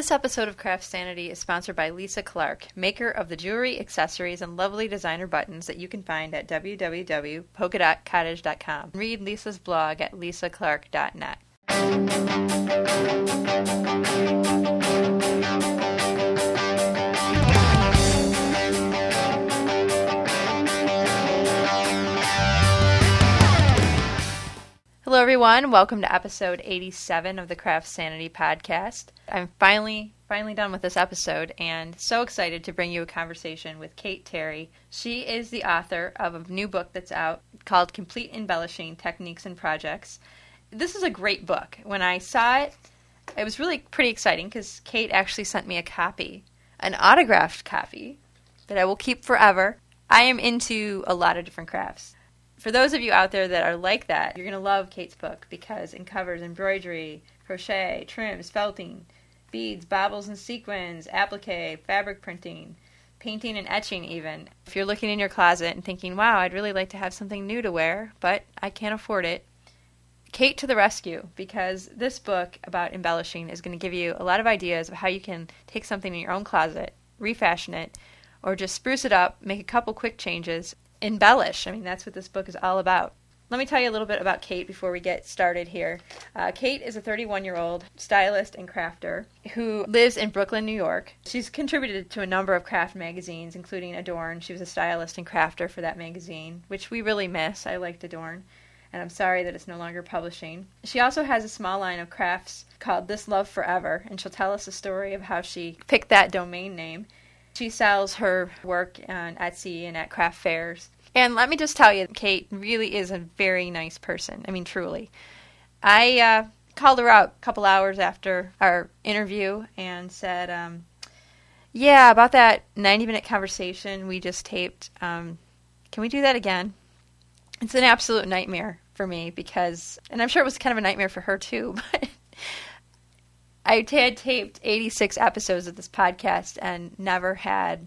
This episode of CraftSanity is sponsored by Lisa Clark, maker of the jewelry, accessories, and lovely designer buttons that you can find at www.polkadotcottage.com. Read Lisa's blog at lisaclark.net. Hello, everyone. Welcome to episode 87 of the CraftSanity podcast. I'm finally, finally done with this episode and so excited to bring you a conversation with Kayte Terry. She is the author of a new book that's out called Complete Embellishing Techniques and Projects. This is a great book. When I saw it, it was really pretty exciting because Kayte actually sent me a copy, an autographed copy that I will keep forever. I am into a lot of different crafts for those of you out there that are like that, you're going to love Kayte's book because it covers embroidery, crochet, trims, felting, beads, baubles and sequins, applique, fabric printing, painting and etching even. If you're looking in your closet and thinking, wow, I'd really like to have something new to wear, but I can't afford it, Kayte to the rescue because this book about embellishing is going to give you a lot of ideas of how you can take something in your own closet, refashion it, or just spruce it up, make a couple quick changes, embellish. I mean, that's what this book is all about. Let me tell you a little bit about Kayte before we get started here. Uh, Kayte is a 31 year old stylist and crafter who lives in Brooklyn, New York. She's contributed to a number of craft magazines, including Adorn. She was a stylist and crafter for that magazine, which we really miss. I liked Adorn, and I'm sorry that it's no longer publishing. She also has a small line of crafts called This Love Forever, and she'll tell us the story of how she picked that domain name. She sells her work on Etsy and at craft fairs. And let me just tell you, Kayte really is a very nice person. I mean, truly. I uh, called her out a couple hours after our interview and said, um, Yeah, about that 90 minute conversation we just taped. Um, can we do that again? It's an absolute nightmare for me because, and I'm sure it was kind of a nightmare for her too, but I had taped 86 episodes of this podcast and never had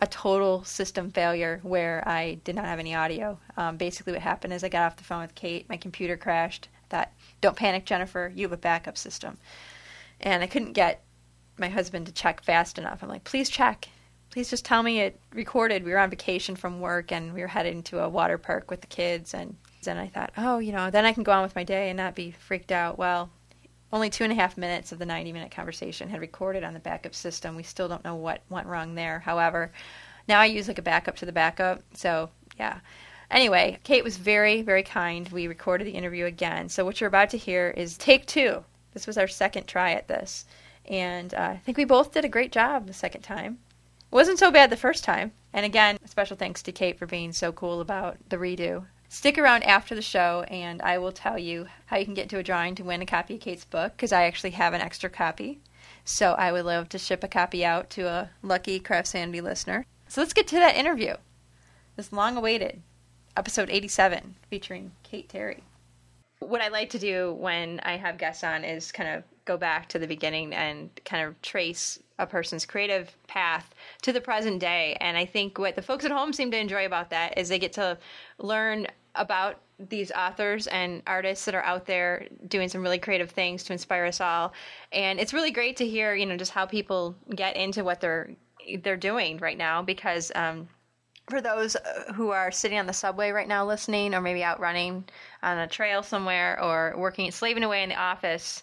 a total system failure where I did not have any audio. Um, basically, what happened is I got off the phone with Kayte, my computer crashed. I thought, don't panic, Jennifer, you have a backup system. And I couldn't get my husband to check fast enough. I'm like, please check. Please just tell me it recorded. We were on vacation from work and we were heading to a water park with the kids. And then I thought, oh, you know, then I can go on with my day and not be freaked out. Well, only two and a half minutes of the 90 minute conversation had recorded on the backup system. We still don't know what went wrong there. However, now I use like a backup to the backup. So, yeah. Anyway, Kayte was very, very kind. We recorded the interview again. So, what you're about to hear is take two. This was our second try at this. And uh, I think we both did a great job the second time. It wasn't so bad the first time. And again, special thanks to Kayte for being so cool about the redo. Stick around after the show, and I will tell you how you can get to a drawing to win a copy of Kayte's book because I actually have an extra copy. So I would love to ship a copy out to a lucky CraftSanity listener. So let's get to that interview. This long awaited episode 87 featuring Kayte Terry. What I like to do when I have guests on is kind of go back to the beginning and kind of trace a person's creative path to the present day. And I think what the folks at home seem to enjoy about that is they get to learn about these authors and artists that are out there doing some really creative things to inspire us all. And it's really great to hear, you know, just how people get into what they're they're doing right now because um, for those who are sitting on the subway right now listening or maybe out running on a trail somewhere or working slaving away in the office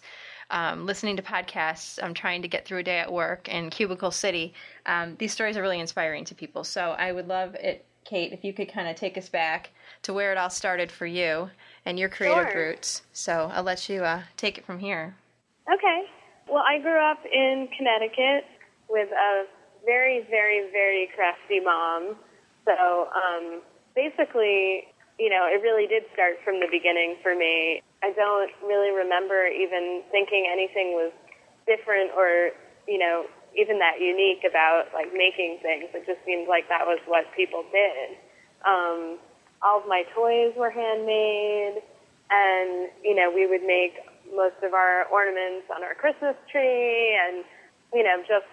um, listening to podcasts i'm trying to get through a day at work in cubicle city um, these stories are really inspiring to people so i would love it kayte if you could kind of take us back to where it all started for you and your creative sure. roots. So I'll let you uh, take it from here. Okay. Well, I grew up in Connecticut with a very, very, very crafty mom. So um, basically, you know, it really did start from the beginning for me. I don't really remember even thinking anything was different or, you know, even that unique about like making things. It just seemed like that was what people did. Um, all of my toys were handmade, and you know we would make most of our ornaments on our Christmas tree, and you know just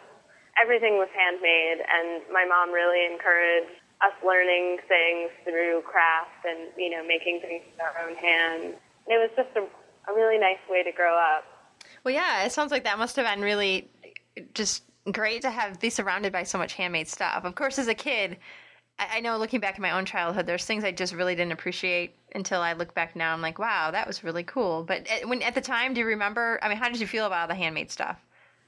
everything was handmade. And my mom really encouraged us learning things through craft and you know making things with our own hands. And it was just a, a really nice way to grow up. Well, yeah, it sounds like that must have been really just great to have be surrounded by so much handmade stuff. Of course, as a kid, I, I know looking back at my own childhood, there's things I just really didn't appreciate until I look back now. I'm like, wow, that was really cool. But at, when at the time, do you remember? I mean, how did you feel about the handmade stuff?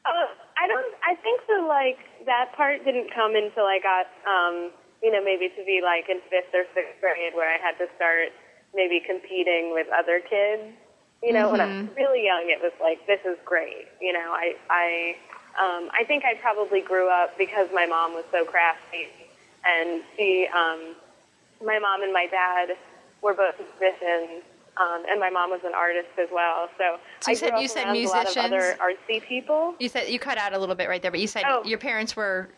Uh, I don't. I think the like that part didn't come until I got, um, you know, maybe to be like in fifth or sixth grade, where I had to start maybe competing with other kids. You know, when I was really young, it was like this is great. You know, I I um, I think I probably grew up because my mom was so crafty, and she, um, my mom and my dad were both musicians. Um, and my mom was an artist as well, so, So you I said- grew you up said around a lot of musicians? other artsy people. You said you cut out a little bit right there, but you said Oh. your parents were.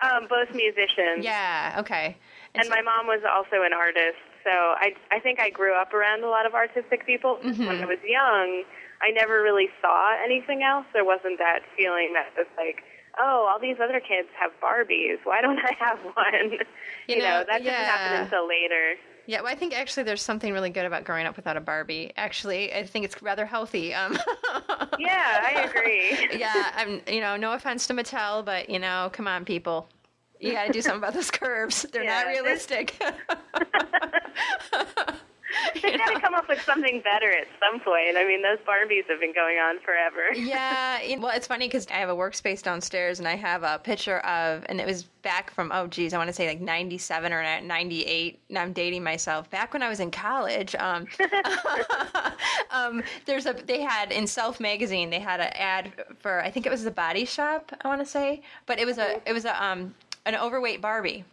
Um, both musicians. Yeah. Okay. And so- my mom was also an artist, so I I think I grew up around a lot of artistic people. Mm-hmm. When I was young, I never really saw anything else. There wasn't that feeling that was like, oh, all these other kids have Barbies. Why don't I have one? You, know, know, that doesn't happen until later. Yeah, well, I think actually there's something really good about growing up without a Barbie. Actually, I think it's rather healthy. Um, Yeah, I agree. yeah, I'm. You know, no offense to Mattel, but you know, come on, people, you got to do something about those curves. They're Yeah, not realistic. They got to come up with something better at some point. I mean, those Barbies have been going on forever. yeah, you- well, it's funny because I have a workspace downstairs, and I have a picture of, and it was back from oh geez, I want to say like '97 or '98. Now I'm dating myself. Back when I was in college, um, um, there's a they had in Self magazine they had an ad for I think it was the Body Shop I want to say, but it was a it was a um an overweight Barbie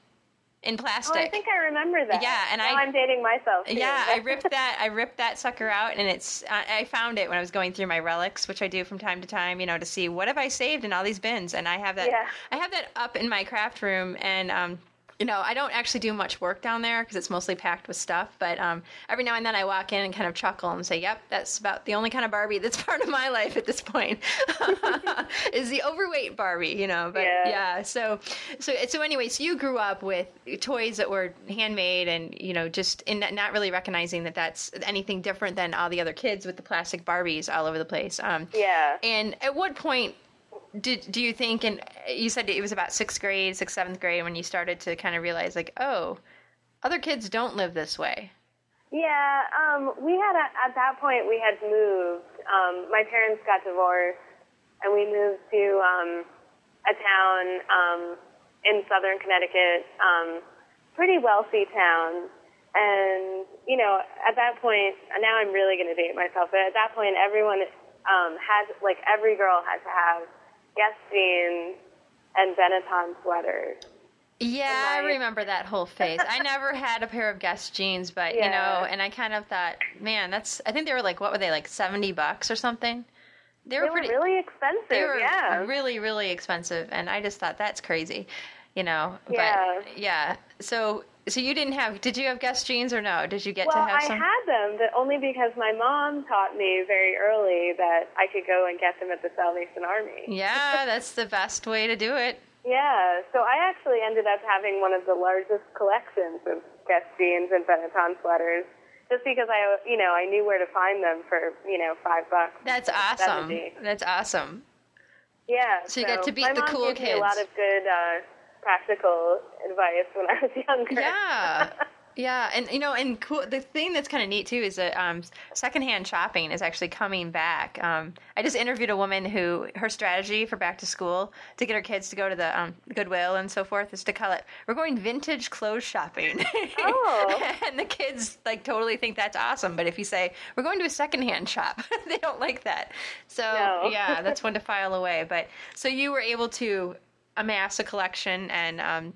in Oh, plastic. I think I remember that. Yeah, and now I- I'm dating myself. Too. Yeah, I ripped that. I ripped that sucker out, and it's. I I found it when I was going through my relics, which I do from time to time. You know, to see what have I saved in all these bins, and I have that. Yeah. I have that up in my craft room, and um, you know, I don't actually do much work down there because it's mostly packed with stuff. But um, every now and then I walk in and kind of chuckle and say, "Yep, that's about the only kind of Barbie that's part of my life at this point." is the overweight Barbie, you know? But Yeah. yeah, so so so anyway, so you grew up with toys that were handmade, and you know, just in that, not really recognizing that that's anything different than all the other kids with the plastic Barbies all over the place. Um, Yeah. and at what point did do you think? And you said it was about sixth grade, sixth, seventh grade when you started to kind of realize, like, oh, other kids don't live this way. Yeah, um, we had a, at that point we had moved. Um, my parents got divorced, and we moved to um, a town um, in southern Connecticut, um, pretty wealthy town. And you know, at that point, now I'm really going to date myself, but at that point, everyone um, had like every girl had to have Guess jeans and Benetton sweaters. Yeah, I remember that whole phase. I never had a pair of Guess jeans, but you know, and I kind of thought, man, that's. I think they were like, what were they like, seventy bucks or something? They were They were pretty. really expensive. they were yeah. really, really expensive, and I just thought that's crazy, you know. Yeah. But yeah, so so you didn't have? Did you have Guess jeans or no? Did you get Well, to have some? I had them, but only because my mom taught me very early that I could go and get them at the Salvation Army. yeah, that's the best way to do it. Yeah, so I actually ended up having one of the largest collections of Guess jeans and Benetton sweaters, just because I, you know, I knew where to find them for, you know, five bucks. That's awesome. 70. That's awesome. Yeah. So you got to beat the cool Me a lot of good uh, practical advice when I was younger. Yeah. Yeah, and you know, and cool. The thing that's kind of neat too is that um, secondhand shopping is actually coming back. Um, I just interviewed a woman who her strategy for back to school to get her kids to go to the um, Goodwill and so forth is to call it "We're going vintage clothes shopping." Oh. and the kids like totally think that's awesome. But if you say we're going to a secondhand shop, they don't like that. So No. yeah, that's one to file away. But so you were able to amass a collection and um,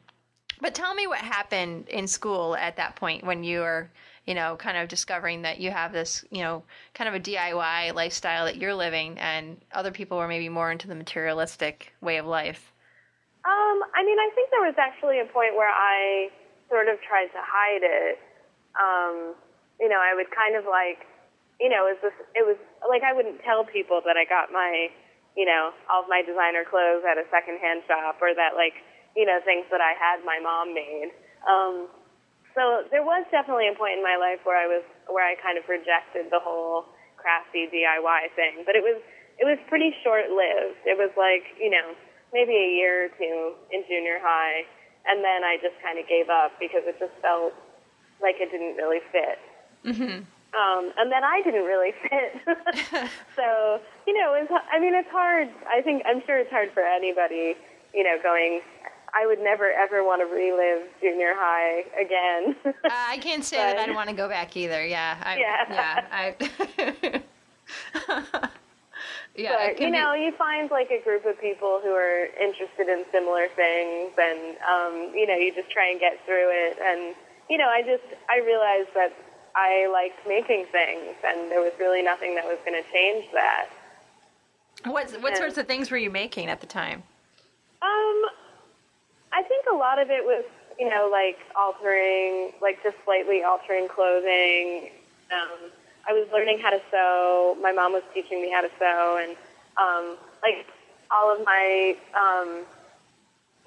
but tell me what happened in school at that point when you were, you know, kind of discovering that you have this, you know, kind of a DIY lifestyle that you're living and other people were maybe more into the materialistic way of life. Um, I mean, I think there was actually a point where I sort of tried to hide it. Um, you know, I would kind of like, you know, it was this, it was like I wouldn't tell people that I got my, you know, all of my designer clothes at a secondhand shop or that like, you know, things that I had my mom made. Um, so there was definitely a point in my life where I was, where I kind of rejected the whole crafty DIY thing, but it was, it was pretty short lived. It was like you know maybe a year or two in junior high, and then I just kind of gave up because it just felt like it didn't really fit. Mm-hmm. Um, and then I didn't really fit. so, you know, it's, I mean, it's hard. I think, I'm sure it's hard for anybody, you know, going, I would never ever want to relive junior high again. uh, I can't say but, that I'd want to go back either. Yeah. I, yeah. Yeah. I, yeah. But, you know, be... you find like a group of people who are interested in similar things and, um, you know, you just try and get through it. And, you know, I just, I realized that I liked making things, and there was really nothing that was going to change that. What what and, sorts of things were you making at the time? Um, I think a lot of it was, you know, like altering, like just slightly altering clothing. Um, I was learning how to sew. My mom was teaching me how to sew, and um, like all of my um,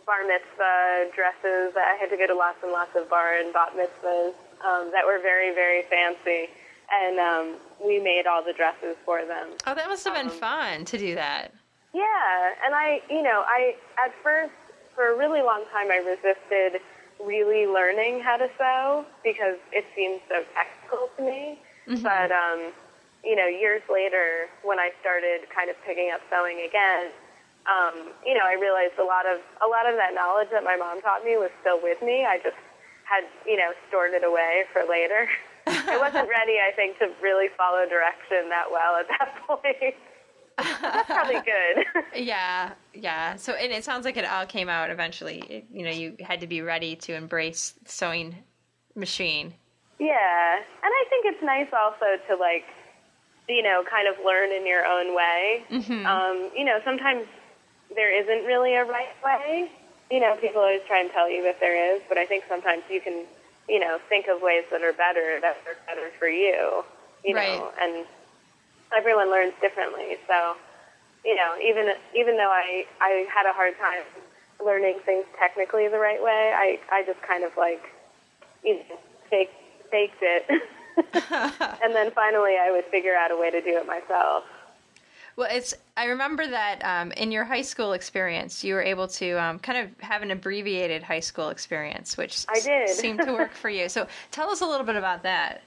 bar mitzvah dresses. I had to go to lots and lots of bar and bat mitzvahs um, that were very, very fancy. And um, we made all the dresses for them. Oh, that must have been um, fun to do that. Yeah, and I, you know, I at first for a really long time I resisted really learning how to sew because it seemed so technical to me. Mm-hmm. But um, you know, years later, when I started kind of picking up sewing again, um, you know, I realized a lot of a lot of that knowledge that my mom taught me was still with me. I just had, you know, stored it away for later. I wasn't ready, I think, to really follow direction that well at that point. That's probably good. yeah, yeah. So, and it sounds like it all came out eventually. It, you know, you had to be ready to embrace sewing machine. Yeah, and I think it's nice also to like, you know, kind of learn in your own way. Mm-hmm. Um, you know, sometimes there isn't really a right way, you know, people always try and tell you that there is, but I think sometimes you can, you know, think of ways that are better, that are better for you, you right. know, and everyone learns differently. So, you know, even even though I I had a hard time learning things technically the right way, I I just kind of like, you know, fake faked it, and then finally I would figure out a way to do it myself. Well, it's. I remember that um, in your high school experience, you were able to um, kind of have an abbreviated high school experience, which I did. Seemed to work for you. So, tell us a little bit about that.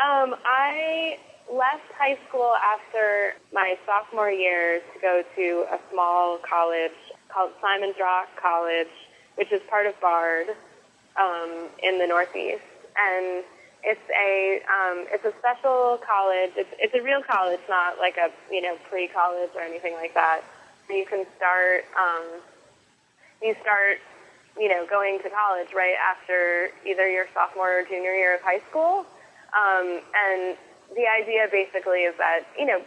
Um, I left high school after my sophomore year to go to a small college called Simon's Rock College, which is part of Bard um, in the Northeast, and it's a um, it's a special college. It's it's a real college, not like a you know pre college or anything like that. You can start um, you start you know going to college right after either your sophomore or junior year of high school. Um, and the idea basically is that you know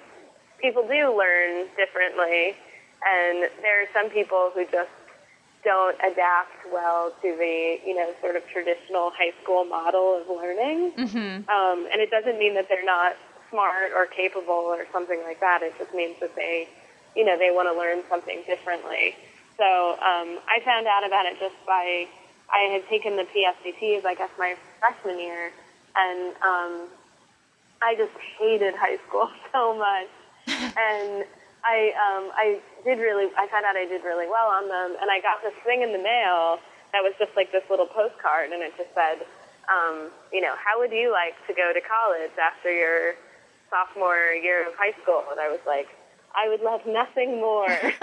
people do learn differently, and there are some people who just don't adapt well to the you know sort of traditional high school model of learning. Mm-hmm. Um, and it doesn't mean that they're not smart or capable or something like that. It just means that they you know they want to learn something differently. So um, I found out about it just by I had taken the PSATs, I guess my freshman year, and um, I just hated high school so much. and I um, I did really I found out I did really well on them, and I got this thing in the mail that was just like this little postcard, and it just said, um, you know, how would you like to go to college after your sophomore year of high school? And I was like, I would love nothing more.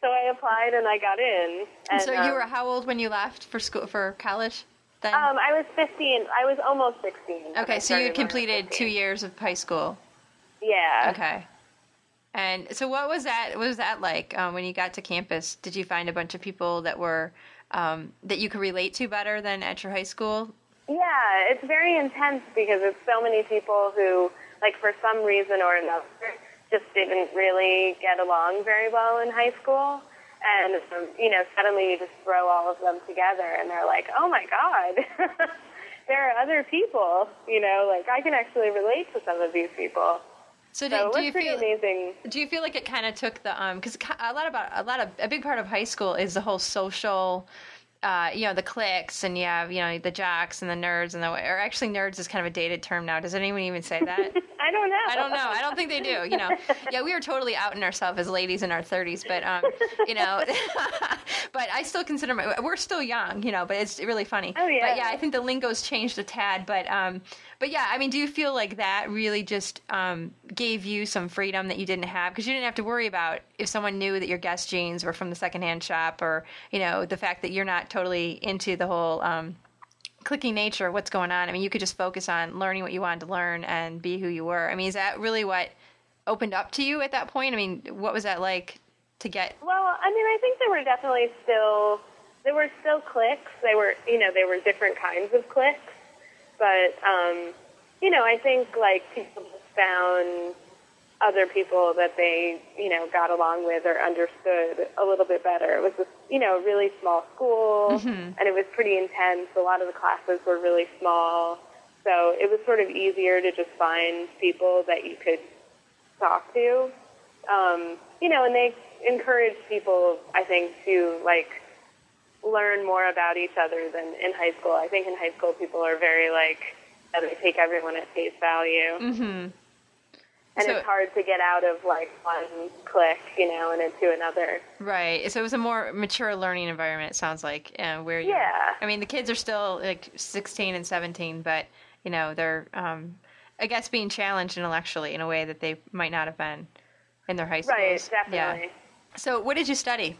so I applied and I got in. And, so you were um, how old when you left for school for college? Then? Um, I was 15. I was almost 16. Okay, so you completed two years of high school. Yeah. Okay. And so, what was that? What was that like um, when you got to campus? Did you find a bunch of people that were um, that you could relate to better than at your high school? Yeah, it's very intense because it's so many people who, like, for some reason or another, just didn't really get along very well in high school. And, um, you know, suddenly you just throw all of them together and they're like, oh my God, there are other people, you know, like I can actually relate to some of these people. So, do, so do you feel amazing. Do you feel like it kind of took the um because a lot about a lot of a big part of high school is the whole social. Uh, you know the cliques, and you have you know the jocks and the nerds, and the or actually nerds is kind of a dated term now. Does anyone even say that? I don't know. I don't know. I don't think they do. You know, yeah, we are totally outing ourselves as ladies in our 30s, but um, you know, but I still consider my, we're still young, you know, but it's really funny. Oh, yeah. But yeah, I think the lingo's changed a tad, but um, but yeah, I mean, do you feel like that really just um, gave you some freedom that you didn't have because you didn't have to worry about if someone knew that your Guess jeans were from the secondhand shop, or you know, the fact that you're not totally into the whole. Um, clicking nature of what's going on. I mean, you could just focus on learning what you wanted to learn and be who you were. I mean, is that really what opened up to you at that point? I mean, what was that like to get? Well, I mean, I think there were definitely still there were still clicks. They were, you know, there were different kinds of clicks, but um, you know, I think like people found other people that they, you know, got along with or understood a little bit better. It was a, you know, a really small school Mm-hmm. and it was pretty intense. A lot of the classes were really small. So it was sort of easier to just find people that you could talk to. Um, you know, and they encourage people, I think, to like learn more about each other than in high school. I think in high school people are very like, they take everyone at face value Mm-hmm. and So- it's hard to get out of like one click, you know, and into another. Right. So it was a more mature learning environment. It sounds like, uh, where you, Yeah. I mean, the kids are still like 16 and 17, but you know, they're, um, I guess, being challenged intellectually in a way that they might not have been in their high schools. Right, definitely. Yeah. So, what did you study?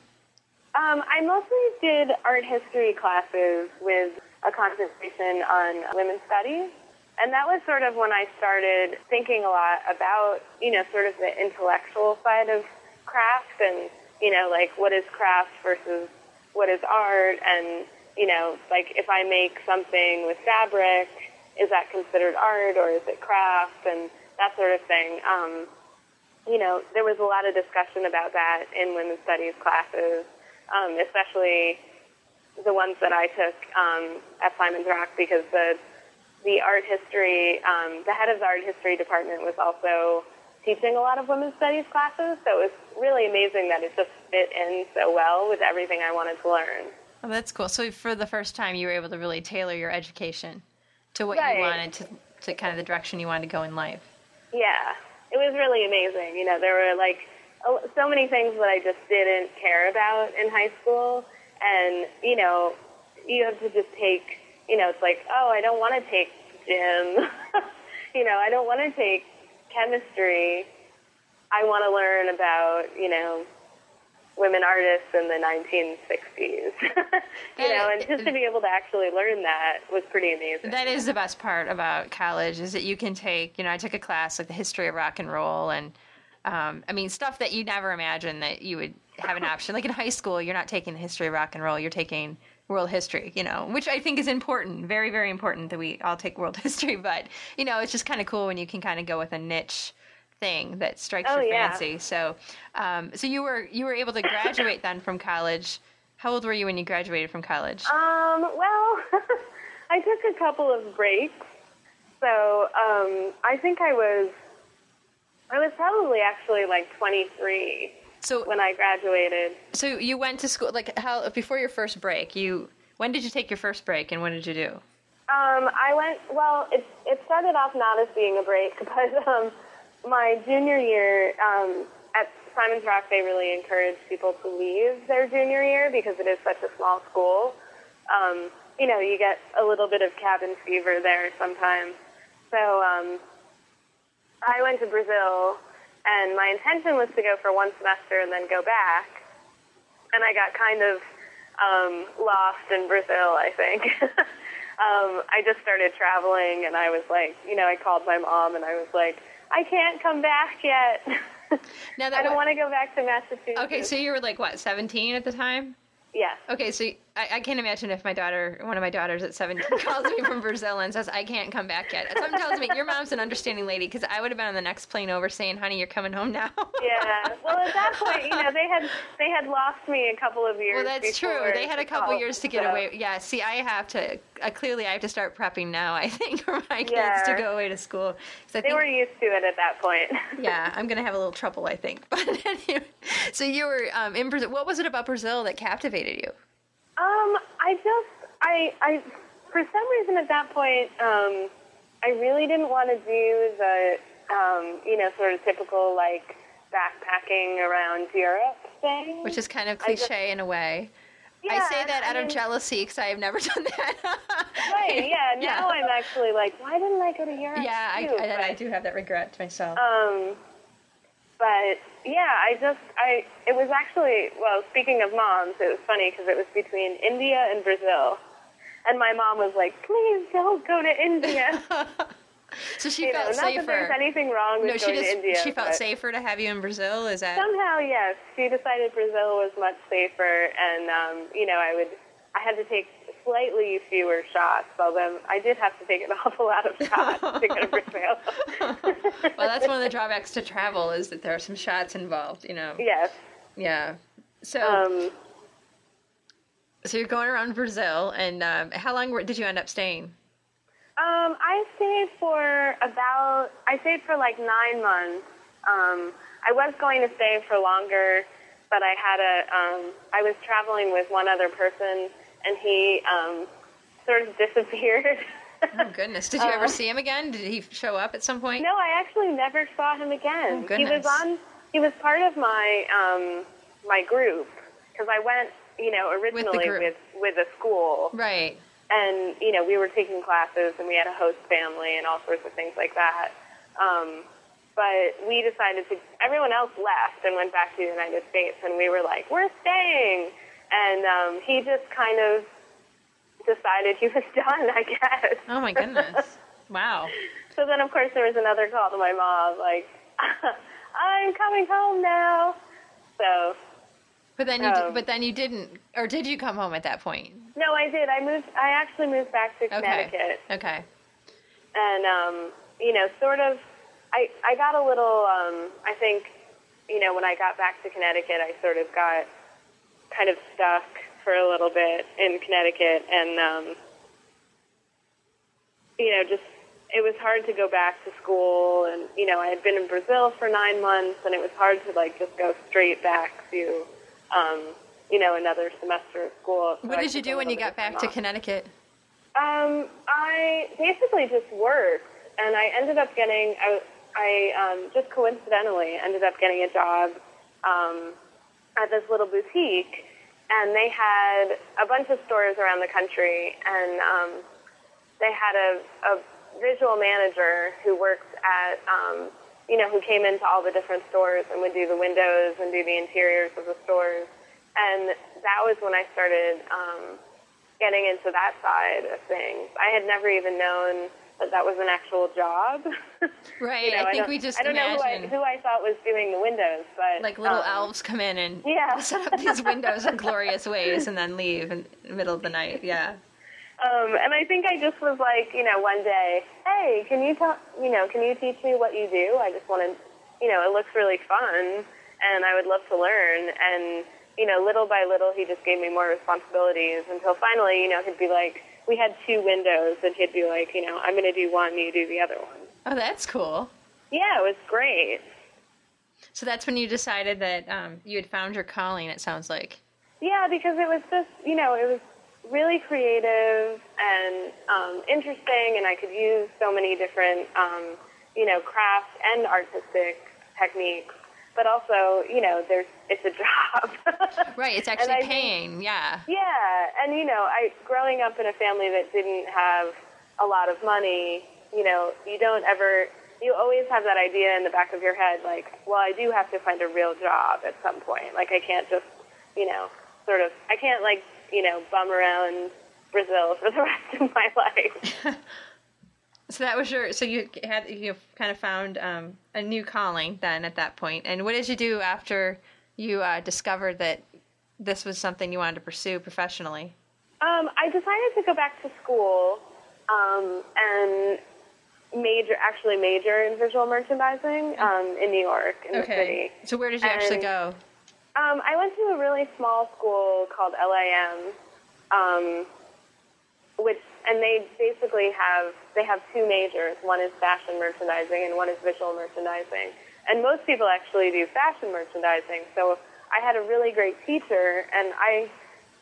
Um, I mostly did art history classes with a concentration on women's studies. And that was sort of when I started thinking a lot about, you know, sort of the intellectual side of craft and, you know, like what is craft versus what is art and, you know, like if I make something with fabric, is that considered art or is it craft and that sort of thing. Um, you know, there was a lot of discussion about that in women's studies classes, um, especially the ones that I took um, at Simon's Rock because the the art history, um, the head of the art history department was also teaching a lot of women's studies classes. So it was really amazing that it just fit in so well with everything I wanted to learn. Oh, that's cool. So, for the first time, you were able to really tailor your education to what Right. you wanted to, to kind of the direction you wanted to go in life. Yeah, it was really amazing. You know, there were like so many things that I just didn't care about in high school, and you know, you have to just take. You know, it's like, oh, I don't want to take gym. you know, I don't want to take chemistry. I want to learn about you know women artists in the 1960s. you know, and just to be able to actually learn that was pretty amazing. That is the best part about college is that you can take, you know, I took a class like the history of rock and roll and um, I mean stuff that you never imagined that you would have an option. Like in high school, you're not taking the history of rock and roll, you're taking world history, you know, which I think is important, very, very important that we all take world history. But, you know, it's just kind of cool when you can kind of go with a niche thing that strikes Oh, your yeah. fancy. So, um, so you were you were able to graduate then from college. How old were you when you graduated from college? Um, well, I took a couple of breaks. So, um, I think I was, I was probably actually like 23 So when I graduated. So you went to school like how before your first break? You when did you take your first break and what did you do? Um, I went, well, it, it started off not as being a break, but, um, my junior year, um, at Simon's Rock, they really encourage people to leave their junior year because it is such a small school. Um, you know, you get a little bit of cabin fever there sometimes. So, um, I went to Brazil, and my intention was to go for one semester and then go back. And I got kind of um, lost in Brazil, I think. um, I just started traveling, and I was like, you know, I called my mom, and I was like, I can't come back yet. Now that I don't wa- want to go back to Massachusetts. Okay, so you were like what, 17 at the time? Yeah. Okay, so I, I can't imagine if my daughter, one of my daughters at 17, calls me from Brazil and says, I can't come back yet. Someone tells me, your mom's an understanding lady, because I would have been on the next plane over saying, honey, you're coming home now. Yeah. Well, at that point, you know, they had they had lost me a couple of years. Well, that's true. They had a couple college, years to get so- away. Yeah, see, I have to, uh, clearly, I have to start prepping now, I think, for my kids Yeah. to go away to school. They think- were used to it at that point. yeah, I'm gonna have a little trouble, I think. But anyway, so you were um, in Brazil. What was it about Brazil that captivated you? Um, I just, I, I, for some reason at that point, um, I really didn't want to do the um, you know, sort of typical like backpacking around Europe thing. Which is kind of I just- cliche in a way. Yeah, I say that I out of jealousy because I have never done that. Right, yeah. Now I'm actually like, why didn't I go to Europe? Yeah, I, too? I, I But- do have that regret to myself. Um, but yeah, I just I it was actually well. Speaking of moms, it was funny because it was between India and Brazil, and my mom was like, "Please don't go to India." so she you know, felt not that there's safer. anything wrong with No, she going just to India. she felt safer to have you in Brazil. Is that Somehow, yes, she decided Brazil was much safer, and um, you know, I would I had to take slightly fewer shots, although I did have to take an awful lot of shots to go to Brazil. well? That's one of the drawbacks to travel is that there are some shots involved. You know. yes. Yeah. So Um, so you're going around Brazil, and um, how long were, did you end up staying? Um, I stayed for about I stayed for like nine months. Um, I was going to stay for longer, but I had a um, I was traveling with one other person, and he um, sort of disappeared. Oh goodness! Did you ever see him again? Did he show up at some point? no, I actually never saw him again. Oh, goodness. he was on. He was part of my um, my group because I went, you know, originally group. with with a school. Right. and you know we were taking classes and we had a host family and all sorts of things like that um, but we decided to everyone else left and went back to the united states and we were like we're staying and um, he just kind of decided he was done i guess Oh my goodness! wow. so then of course there was another call to my mom like i'm coming home now so But then you Um, but then you didn't, or did you come home at that point? no i did i moved i actually moved back to connecticut Okay. Okay. and um, you know, sort of, I I got a little. Um, I think, you know, when I got back to Connecticut, I sort of got kind of stuck for a little bit in Connecticut, and um, you know, just it was hard to go back to school, and you know, I had been in Brazil for nine months, and it was hard to like just go straight back to. Um, you know, another semester of school. So What did you do when you got back to. Connecticut? Um, I basically just worked, and I ended up getting. I, I um, just coincidentally ended up getting a job um, at this little boutique, and they had a bunch of stores around the country, and um, they had a, a visual manager who worked at, um, you know, who came into all the different stores and would do the windows and do the interiors of the stores, and that was when I started. Um, getting into that side of things. I had never even known that that was an actual job. Right. You know, I think don't- we just I don't know who I, who I thought was doing the windows, but like little um, elves come in and Yeah. set up these windows in glorious ways and then leave in the middle of the night. Yeah. Um, and I think I just was like, you know, one day, hey, can you tell, you know, can you teach me what you do? I just want to, you know, it looks really fun, and I would love to learn. And you know, little by little, he just gave me more responsibilities until finally, you know, he'd be like, we had two windows, and he'd be like, you know, I'm going to do one, you do the other one. Oh, that's cool. Yeah, it was great. So that's when you decided that um, you had found your calling. It sounds like. Yeah, because it was just, you know, it was really creative and um, interesting, and I could use so many different, um, you know, craft and artistic techniques. But also, you know, there's it's a job. Right. It's actually I think- paying. Yeah. Yeah, and you know, I growing up in a family that didn't have a lot of money, you know, you don't ever you always have that idea in the back of your head like, well, I do have to find a real job at some point. Like I can't just, you know, sort of I can't like, you know, bum around Brazil for the rest of my life. So that was your. So you had you kind of found um, a new calling then at that point. And what did you do after you uh, discovered that this was something you wanted to pursue professionally? Um, I decided to go back to school um, and major, actually major in visual merchandising um, in New York, in the city. So where did you actually go? Um, I went to a really small school called LIM, um, which and they basically have they have two majors. One is fashion merchandising and one is visual merchandising. And most people actually do fashion merchandising. So I had a really great teacher, and I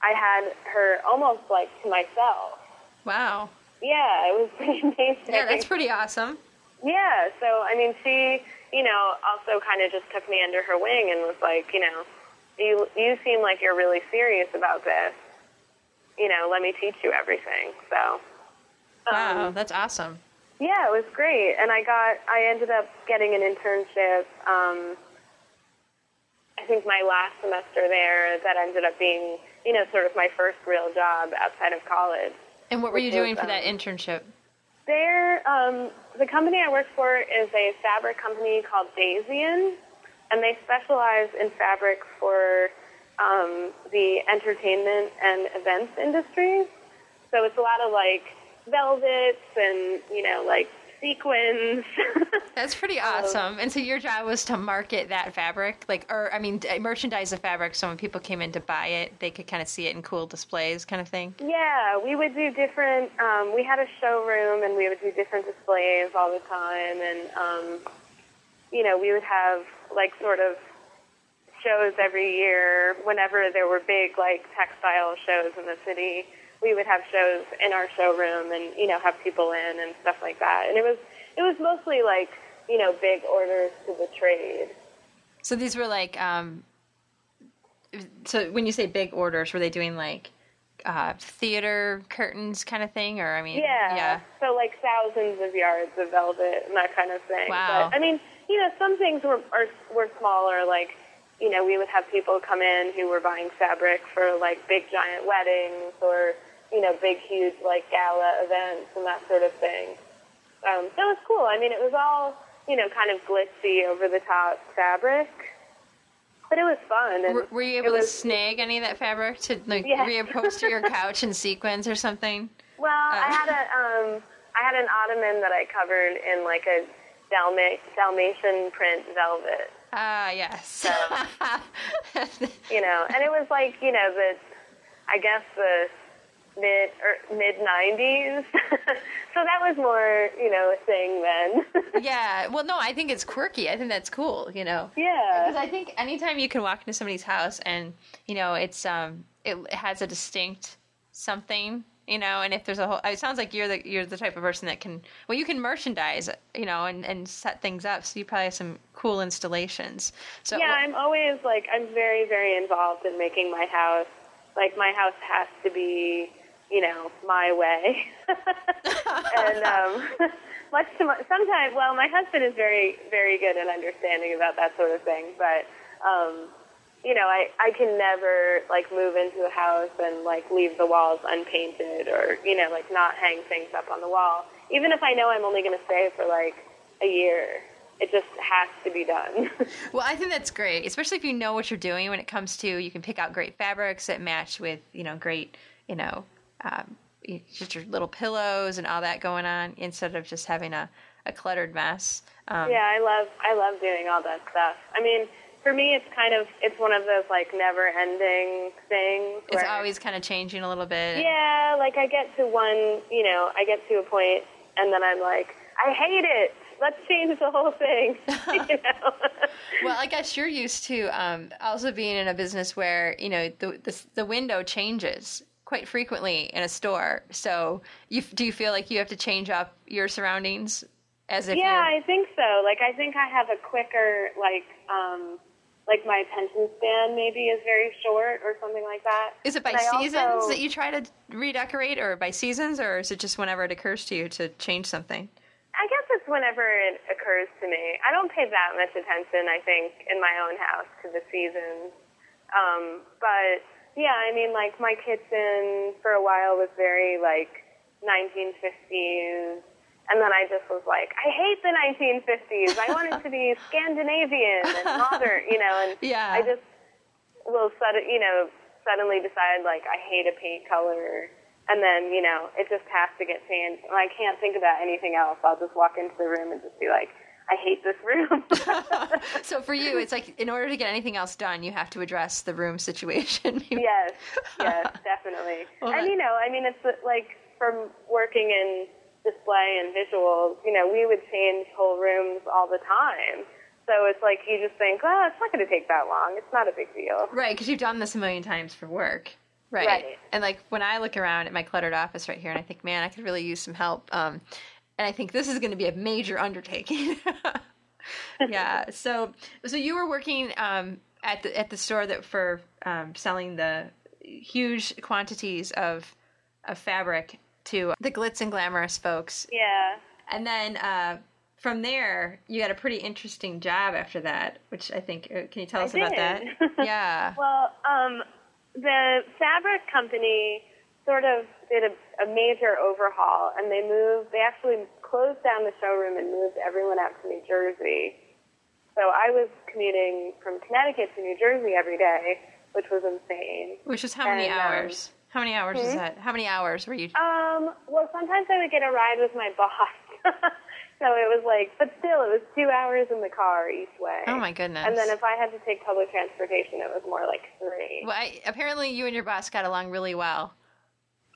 I had her almost like to myself. Wow. Yeah, it was pretty amazing. Yeah, that's pretty awesome. Yeah, so I mean, she, you know, also kind of just took me under her wing and was like, you know, you you seem like you're really serious about this. You know, let me teach you everything. So. Wow, that's awesome. Yeah, it was great, and I got I ended up getting an internship. Um, I think my last semester there that ended up being, you know, sort of my first real job outside of college. And what were you Which was, doing for that um, internship? There, um, the company I work for is a fabric company called Dazian, and they specialize in fabric for um, the entertainment and events industries. So it's a lot of like velvets and you know like sequins. That's pretty awesome. And so your job was to market that fabric, like, or I mean, merchandise the fabric, so when people came in to buy it, they could kind of see it in cool displays, kind of thing. yeah, we would do different. Um, we had a showroom, and we would do different displays all the time, and um, you know we would have like sort of shows every year. Whenever there were big like textile shows in the city, we would have shows in our showroom, and you know have people in and stuff like that. And it was it was mostly like you know big orders to the trade. So these were like, um, so when you say big orders, were they doing like uh, theater curtains kind of thing, or I mean, Yeah. yeah, So like thousands of yards of velvet and that kind of thing. Wow. But I mean, you know, some things were are, were smaller. Like, you know, we would have people come in who were buying fabric for like big giant weddings or you know big huge like gala events and that sort of thing. Um, so it was cool. I mean, it was all you know kind of glitzy, over the top fabric. But it was fun. And Were, were you able to was- snag any of that fabric to like Yeah. reupholster your couch in sequins or something? Well, I Uh. had a um, I had an ottoman that I covered in like a Dalma- Dalmatian print velvet, Ah, yes. you know, and it was like you know the, I guess the mid or mid nineties, so that was more you know a thing then. yeah. Well, no, I think it's quirky. I think that's cool. You know. yeah, Because I think anytime you can walk into somebody's house and you know it's um it has a distinct something you know and if there's a whole it sounds like you're the you're the type of person that can well you can merchandise you know and and set things up so you probably have some cool installations so yeah. I'm always like I'm very very involved in making my house. Like my house has to be you know my way. and um, much to my, sometimes, well, my husband is very, very good at understanding about that sort of thing. But um, you know, I I can never like move into a house and like leave the walls unpainted or you know like not hang things up on the wall, even if I know I'm only going to stay for like a year. It just has to be done. Well, I think that's great, especially if you know what you're doing when it comes to you can pick out great fabrics that match with you know great you know um, just your little pillows and all that going on instead of just having a, a cluttered mess. Um, yeah, I love I love doing all that stuff. I mean, for me, it's kind of it's one of those like never ending things. It's where- always kind of changing a little bit. Yeah, like I get to one, you know, I get to a point, and then I'm like, I hate it. Let's change the whole thing. you know? Well, I guess you're used to um, also being in a business where you know the, the the window changes quite frequently in a store. So, you do you feel like you have to change up your surroundings as if yeah, I think so. Like I think I have a quicker, like, um, like my attention span maybe is very short or something like that. Is it by seasons also- that you try to redecorate, or by seasons, or is it just whenever it occurs to you to change something? I guess it's whenever it occurs to me. I don't pay that much attention, I think, in my own house to the seasons. Um, but yeah, I mean, like my kitchen for a while was very like 1950s, and then I just was like, I hate the 1950s. I want it to be Scandinavian and modern, you know. And Yeah. I just will sudden, you know, suddenly decide like I hate a paint color, and then you know it just has to get changed. And I can't think about anything else. I'll just walk into the room and just be like, I hate this room. so for you, it's like in order to get anything else done, you have to address the room situation. yes, yes, definitely. Well, and you know, I mean, it's like from working in display and visuals, you know, we would change whole rooms all the time. So it's like you just think, oh, it's not going to take that long. It's not a big deal. Right, because you've done this a million times for work. Right. Right. And like when I look around at my cluttered office right here and I think, man, I could really use some help. Um, and I think this is going to be a major undertaking. yeah. So so you were working um, at the at the store that for um, selling the huge quantities of of fabric to the glitz and glamorous folks. Yeah. And then uh, from there, you got a pretty interesting job after that, which I think. Uh, can you tell I us about did. that? Yeah. Well, um, the fabric company sort of did a, a major overhaul, and they moved. They actually closed down the showroom and moved everyone out to New Jersey. So I was commuting from Connecticut to New Jersey every day, which was insane. Which is how many And, um, hours? How many hours is that? How many hours were you? Um, well, sometimes I would get a ride with my boss. so it was like, but still, it was two hours in the car each way. Oh my goodness. And then if I had to take public transportation, it was more like three. Well, I, apparently you and your boss got along really well.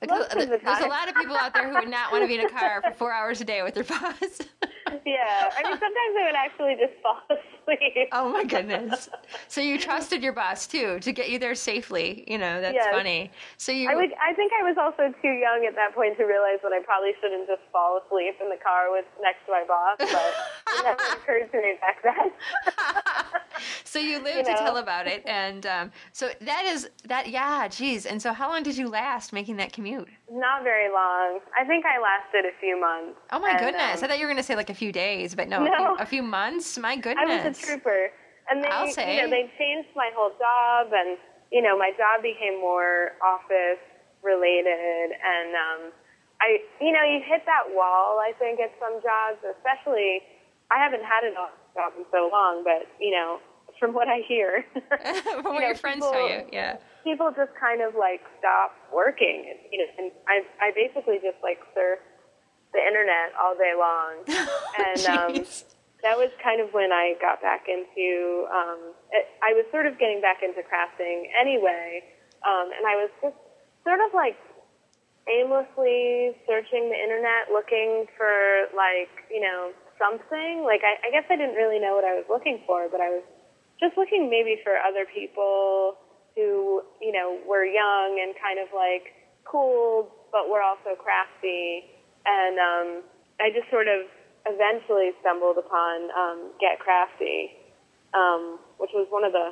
Like, Most of the There's a lot of people out there who would not want to be in a car for four hours a day with their boss. yeah, I mean, sometimes I would actually just fall asleep. oh my goodness! So you trusted your boss too to get you there safely. You know that's Yes. funny. So you I would. I think I was also too young at that point to realize that I probably shouldn't just fall asleep in the car with next to my boss, but it never occurred to me back then. so you lived you to tell about it, and um, so that is that. Yeah, geez. And so how long did you last making that commute? Not very long. I think I lasted a few months. Oh my And, goodness! um, I thought you were going to say like a few days, but no, No. A, few, a few months. My goodness! I was a trooper, and they, I'll say. you know, they changed my whole job, and you know, my job became more office related, and um, I, you know, you hit that wall. I think at some jobs, especially, I haven't had an office job in so long, but you know, from what I hear, From what you know, your friends people- tell you, yeah. people just kind of like stop working. And, you know, and I, I basically just like surf the internet all day long, and um, that was kind of when I got back into. Um, it, I was sort of getting back into crafting anyway, um, and I was just sort of like aimlessly searching the internet, looking for like you know something. Like I, I guess I didn't really know what I was looking for, but I was just looking maybe for other people who you know were young and kind of like cool, but were also crafty. And um, I just sort of eventually stumbled upon um, Get Crafty, um, which was one of the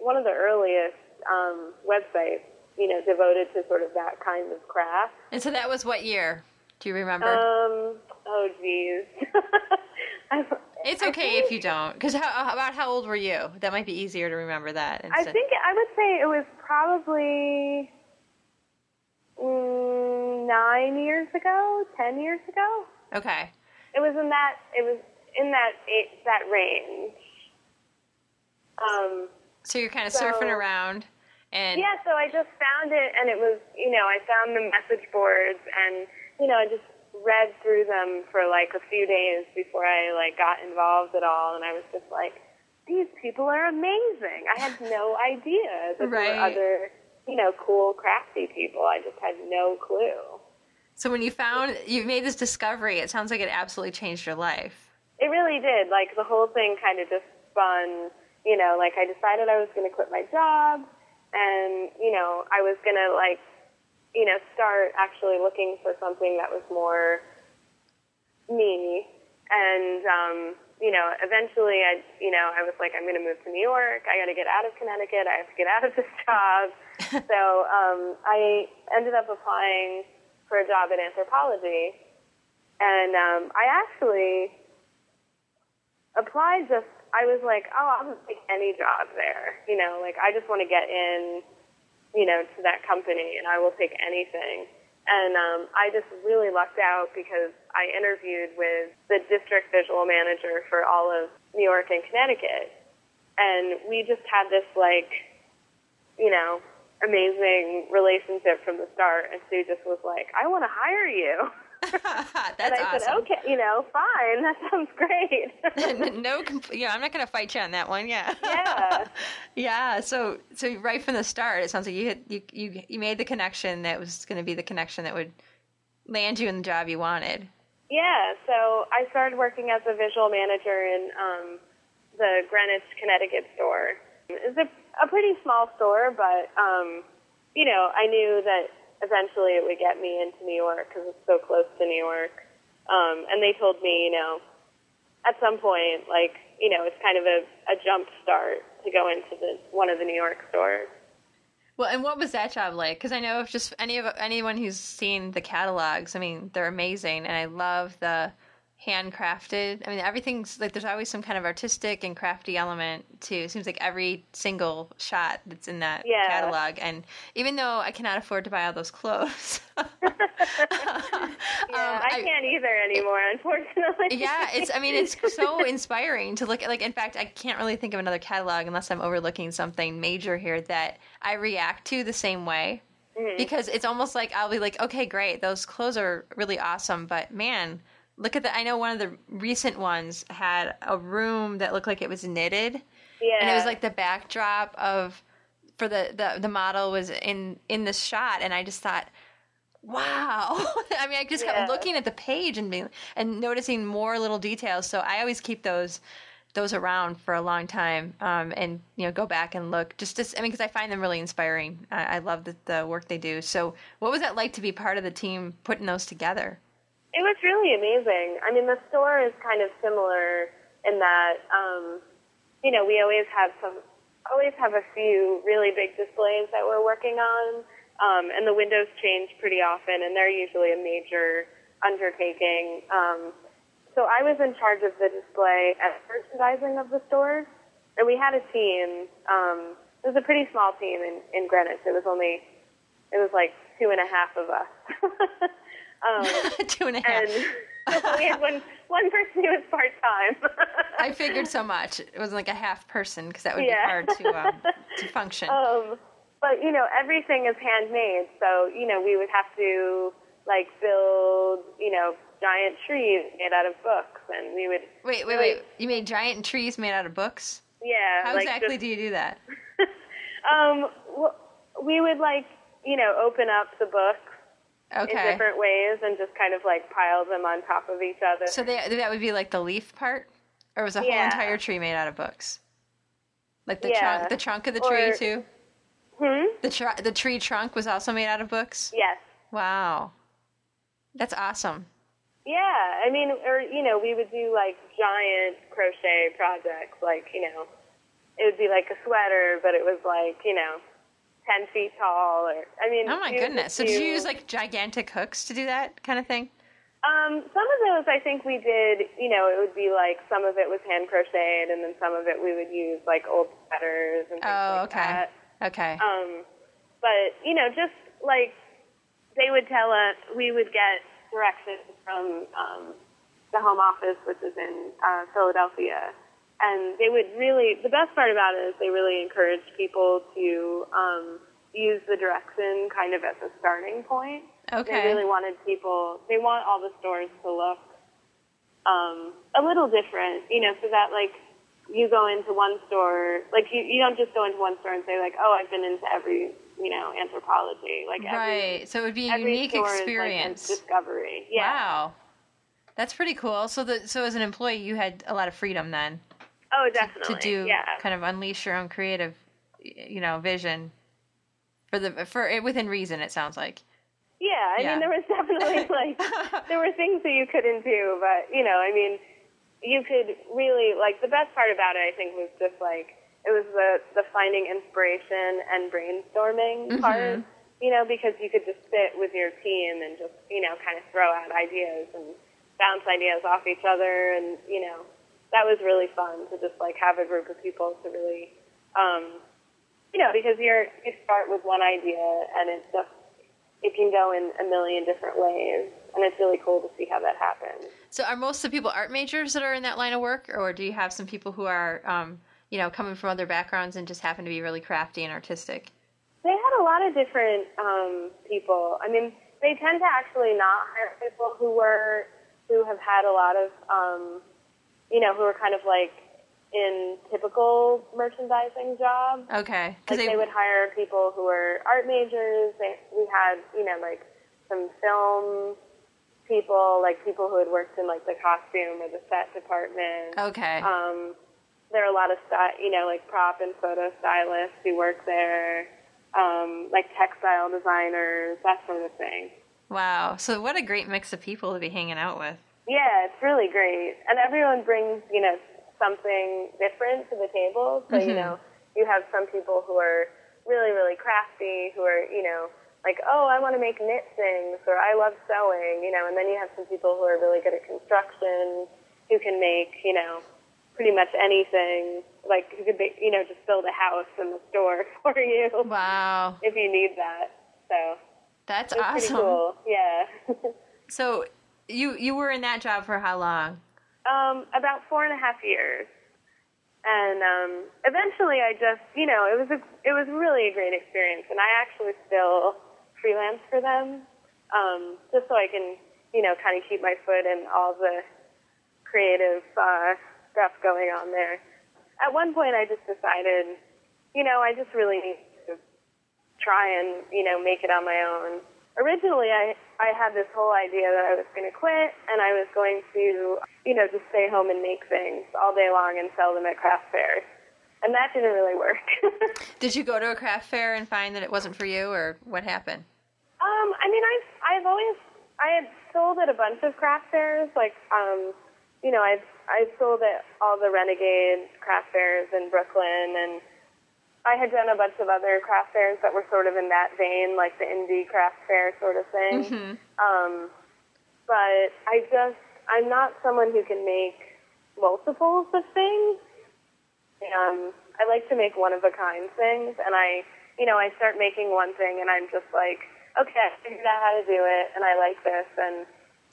one of the earliest um, websites, you know, devoted to sort of that kind of craft. And so that was what year? Do you remember? Um, oh, geez. I, it's okay think- if you don't, because how, about how old were you? That might be easier to remember that. I think I would say it was probably mm, nine years ago, ten years ago. Okay. It was in that. It was in that eight, that range. Um, So you're kind of So- surfing around, and yeah, so I just found it, and it was, you know, I found the message boards, and you know, I just read through them for like a few days before I like got involved at all, and I was just like, these people are amazing. I had no idea that there were other, you know, cool, crafty people. I just had no clue. so when you found you made this discovery, it sounds like it absolutely changed your life. It really did. Like the whole thing kind of just spun. You know, like I decided I was going to quit my job, and you know, I was going to like, you know, start actually looking for something that was more me. And um, you know, eventually, I, you know, I was like, I'm going to move to New York. I got to get out of Connecticut. I have to get out of this job. so um, I ended up applying for a job in Anthropologie, and um, I actually applied just I was like, oh, I'll just take any job there. You know, like I just want to get in, you know, to that company and I will take anything. And um, I just really lucked out because I interviewed with the district visual manager for all of New York and Connecticut. And we just had this like, you know, amazing relationship from the start. And Sue just was like, I want to hire you. That's and I said, awesome. okay, you know, fine. That sounds great. no, compl- yeah, I'm not going to fight you on that one. Yeah. Yeah. yeah. So, so right from the start, it sounds like you hit, you you you made the connection that was going to be the connection that would land you in the job you wanted. Yeah, so I started working as a visual manager in um, the Greenwich, Connecticut store. It's a, a pretty small store, but um, you know, I knew that eventually it would get me into New York because it's so close to New York. Um, and they told me, you know, at some point, like, you know, it's kind of a, a jump start to go into the one of the New York stores. Well, and what was that job like? Because I know if just any of anyone who's seen the catalogs, I mean, they're amazing, and I love the handcrafted. I mean, everything's like there's always some kind of artistic and crafty element to. It seems like every single shot that's in that Yeah. catalog, and even though I cannot afford to buy all those clothes, um, Yeah, I, can't either anymore, unfortunately. yeah, it's. I mean, it's so inspiring to look at. Like, in fact, I can't really think of another catalog unless I'm overlooking something major here that I react to the same way. Because it's almost like I'll be like, okay, great, those clothes are really awesome, but man, look at the. I know one of the recent ones had a room that looked like it was knitted, yeah. and it was like the backdrop of for the the the model was in in the shot, and I just thought, wow. I mean, I just Yeah. kept looking at the page and being and noticing more little details. So I always keep those those around for a long time, um, and you know, go back and look. Just, to, I mean, because I find them really inspiring. I, I love the, the work they do. So, what was that like to be part of the team putting those together? It was really amazing. I mean, the store is kind of similar in that, um, you know, we always have some, always have a few really big displays that we're working on, um, and the windows change pretty often, and they're usually a major undertaking. Um, so I was in charge of the display and merchandising of the stores, and we had a team. Um, it was a pretty small team in, in Greenwich. It was only, it was like two and a half of us. um, Two and a half. and we had one one person who was part time. I figured so much. It wasn't like a half person because that would Yeah. be hard to um, to function. um, but you know, everything is handmade, so you know we would have to like build you know giant trees made out of books, and we would wait, wait, wait! You made giant trees made out of books. yeah. How like exactly just- do you do that? um, we would like you know open up the books in different ways and just kind of like pile them on top of each other. So they, that would be like the leaf part, or was the whole Yeah. entire tree made out of books? Like the Yeah. trunk, the trunk of the tree Or- too. hmm? The tr- the tree trunk was also made out of books. Yes. Wow, that's awesome. Yeah, I mean, or you know, we would do like giant crochet projects, like you know, it would be like a sweater, but it was like you know, ten feet tall, or I mean. Oh my goodness! So did you use like gigantic hooks to do that kind of thing? Um, some of those I think we did. You know, it would be like some of it was hand crocheted, and then some of it we would use like old sweaters and things Oh, like okay. that. Okay. Um, but you know, just like they would tell us, we would get directions from um, the home office, which is in uh, Philadelphia, and they would really. The best part about it is they really encouraged people to um, use the direction kind of as a starting point. okay. They really wanted people. They want all the stores to look um, a little different, you know, so that like you go into one store, like you you don't just go into one store and say like, oh, I've been into every you know Anthropologie, like every right. So it would be a unique is, like, a experience. discovery. Yeah. Wow. That's pretty cool. So the so as an employee, you had a lot of freedom then Oh, definitely. to do yeah. kind of unleash your own creative, you know, vision for the for within reason. It sounds like. Yeah, I Yeah. mean, there was definitely like there were things that you couldn't do, but you know, I mean, you could really like the best part about it. I think was just like it was the the finding inspiration and brainstorming mm-hmm. part. You know, because you could just sit with your team and just you know kind of throw out ideas and bounce ideas off each other, and you know that was really fun to just like have a group of people to really. Um, you know, because you're you start with one idea and it's just it can go in a million different ways, and it's really cool to see how that happens. So are most of the people art majors that are in that line of work, or do you have some people who are, um, you know, coming from other backgrounds and just happen to be really crafty and artistic? They had a lot of different um, people. I mean, they tend to actually not hire people who were who have had a lot of, um, you know, who are kind of like in typical merchandising jobs. Okay, Like they, would hire people who were art majors. They, we had, you know, like some film people, like people who had worked in like the costume or the set department. okay, Um, there are a lot of sty you know, like prop and photo stylists who work there, um, like textile designers, that sort of thing. wow. So what a great mix of people to be hanging out with. Yeah, it's really great. And everyone brings, you know, something different to the table. So, you Mhm. know, you have some people who are really, really crafty, who are, you know, like, oh, I want to make knit things, or I love sewing, you know, and then you have some people who are really good at construction, who can make, you know, pretty much anything, like, who could, be, you know, just build a house in the store for you Wow, if you need that. So, that's awesome. pretty cool. Yeah. So you you were in that job for how long? Um, about four and a half years. And um, eventually, I just, you know, it was a, it was really a great experience, and I actually still freelance for them, um, just so I can, you know, kind of keep my foot in all the creative uh, stuff going on there. At one point, I just decided, you know, I just really need to try and, you know, make it on my own. Originally, I I had this whole idea that I was going to quit and I was going to, you know, just stay home and make things all day long and sell them at craft fairs. And that didn't really work. Did you go to a craft fair and find that it wasn't for you, or what happened? um, I mean, I've I've always I had sold at a bunch of craft fairs, like um, you know, I've I've sold at all the Renegade craft fairs in Brooklyn, and I had done a bunch of other craft fairs that were sort of in that vein, like the indie craft fair sort of thing. Mhm. Um, but I just, I'm not someone who can make multiples of things. Um, I like to make one of a kind things, and I, you know, I start making one thing, and I'm just like, okay, I figured out how to do it, and I like this, and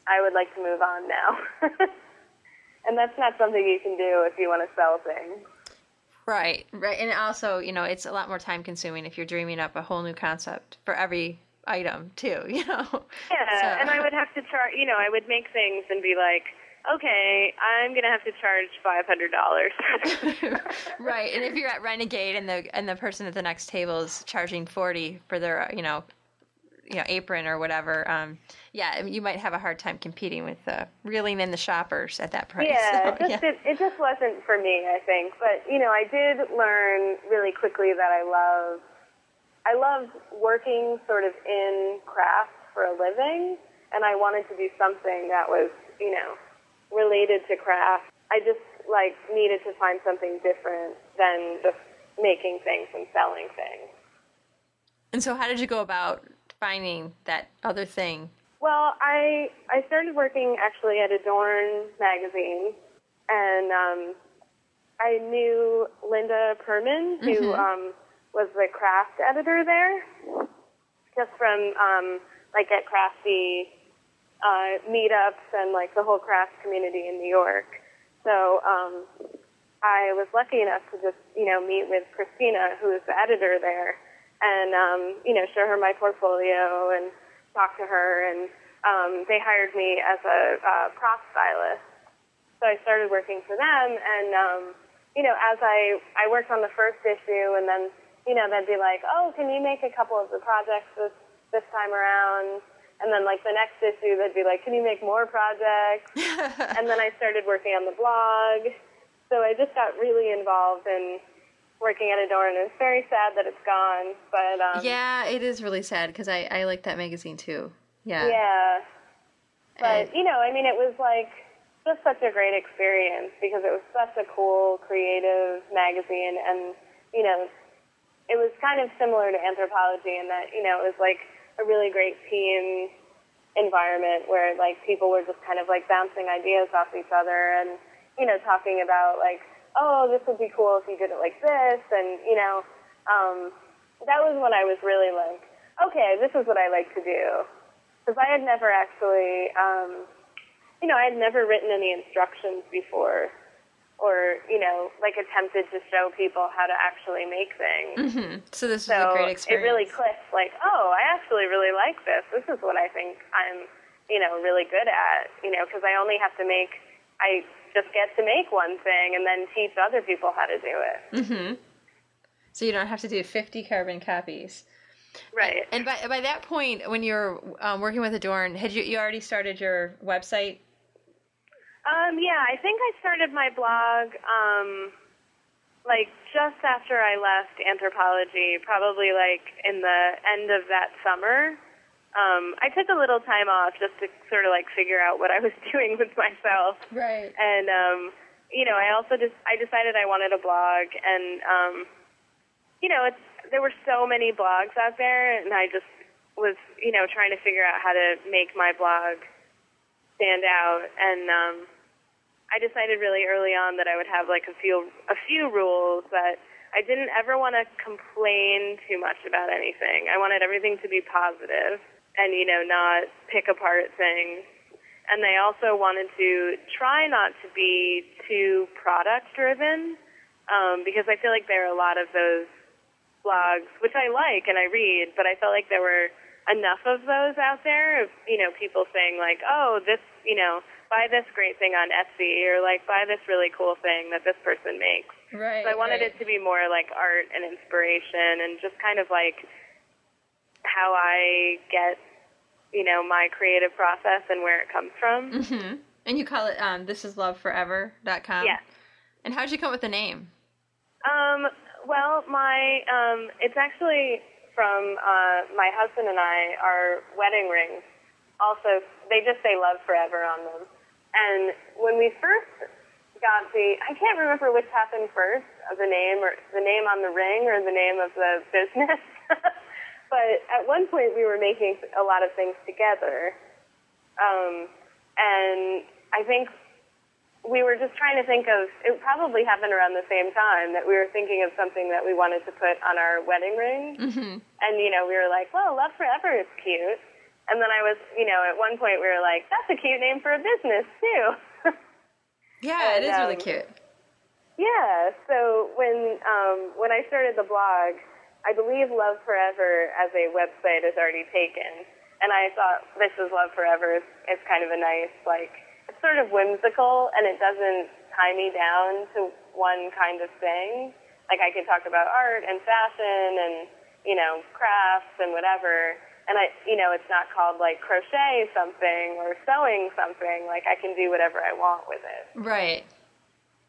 I would like to move on now. and that's not something you can do if you want to sell things. Right, right, and also, you know, it's a lot more time consuming if you're dreaming up a whole new concept for every item too. You know. Yeah, So- and I would have to charge. You know, I would make things and be like, okay, I'm gonna have to charge five hundred dollars. right, and if you're at Renegade and the and the person at the next table is charging forty for their, you know, you know, apron or whatever, um, yeah, you might have a hard time competing with uh, reeling in the shoppers at that price. Yeah, So, it just It, it just wasn't for me, I think. But you know, I did learn really quickly that I love I love working sort of in craft for a living, and I wanted to do something that was you know related to craft. I just like needed to find something different than just making things and selling things. And so, how did you go about finding that other thing? Well, I I started working actually at Adorn magazine, and um, I knew Linda Permann, who Mhm. um, was the craft editor there, just from um, like at crafty uh, meetups and like the whole craft community in New York. So um, I was lucky enough to just you know meet with Christina, who is the editor there, and um, you know show her my portfolio and talk to her, and um, they hired me as a uh, prop stylist. So I started working for them, and um, you know, as I I worked on the first issue, and then you know they'd be like, oh, can you make a couple of the projects this this time around? And then like the next issue, they'd be like, can you make more projects? and then I started working on the blog. So I just got really involved in working at Adorn. It's very sad that it's gone, but um, yeah, it is really sad because I, I like that magazine too. Yeah. yeah. But And- you know, I mean, it was like just such a great experience because it was such a cool, creative magazine, and you know, it was kind of similar to Anthropologie in that you know it was like a really great team environment where like people were just kind of like bouncing ideas off each other and you know talking about like oh this would be cool if you did it like this and you know um, that was when I was really like okay this is what I like to do because I had never actually um, you know I had never written any instructions before or you know like attempted to show people how to actually make things hmm So this so was a great experience. it really clicked like, oh, I actually really like this. This is what I think I'm, you know, really good at, you know, because I only have to make, I just get to make one thing and then teach other people how to do it. hmm So you don't have to do 50 carbon copies. Right. And by by that point, when you're um, working with Adorn, had you you already started your website? Um, yeah, I think I started my blog, um, like just after I left Anthropologie, probably like in the end of that summer. Um, I took a little time off just to sort of like figure out what I was doing with myself. Right. And um, you know, I also just I decided I wanted a blog, and um, you know, it's there were so many blogs out there, and I just was you know trying to figure out how to make my blog stand out, and um, I decided really early on that I would have like a few a few rules that I didn't ever want to complain too much about anything. I wanted everything to be positive and you know not pick apart things and they also wanted to try not to be too product driven um, because I feel like there are a lot of those blogs which I like and I read, but I felt like there were enough of those out there of you know people saying like, oh, this you know buy this great thing on Etsy or like buy this really cool thing that this person makes. Right. So I wanted right. it to be more like art and inspiration and just kind of like how I get you know, my creative process and where it comes from. Mm-hmm. And you call it um, this is thisisloveforever.com? Yes. And how did you come up with the name? Um, well, my um, it's actually from uh, my husband and I. Our wedding rings also they just say "Love Forever" on them. And when we first got the, I can't remember which happened first, the name or the name on the ring or the name of the business. But at one point, we were making a lot of things together, um, and I think we were just trying to think of. It probably happened around the same time that we were thinking of something that we wanted to put on our wedding ring, mm-hmm. and you know, we were like, "Well, Love Forever is cute." And then I was, you know, at one point we were like, "That's a cute name for a business too." yeah, and, it is um, really cute. Yeah. So when um, when I started the blog, I believe Love Forever as a website is already taken. And I thought This is Love Forever It's kind of a nice, like, it's sort of whimsical and it doesn't tie me down to one kind of thing. Like I could talk about art and fashion and, you know, crafts and whatever. And I, you know, it's not called like crochet something or sewing something. Like I can do whatever I want with it. Right.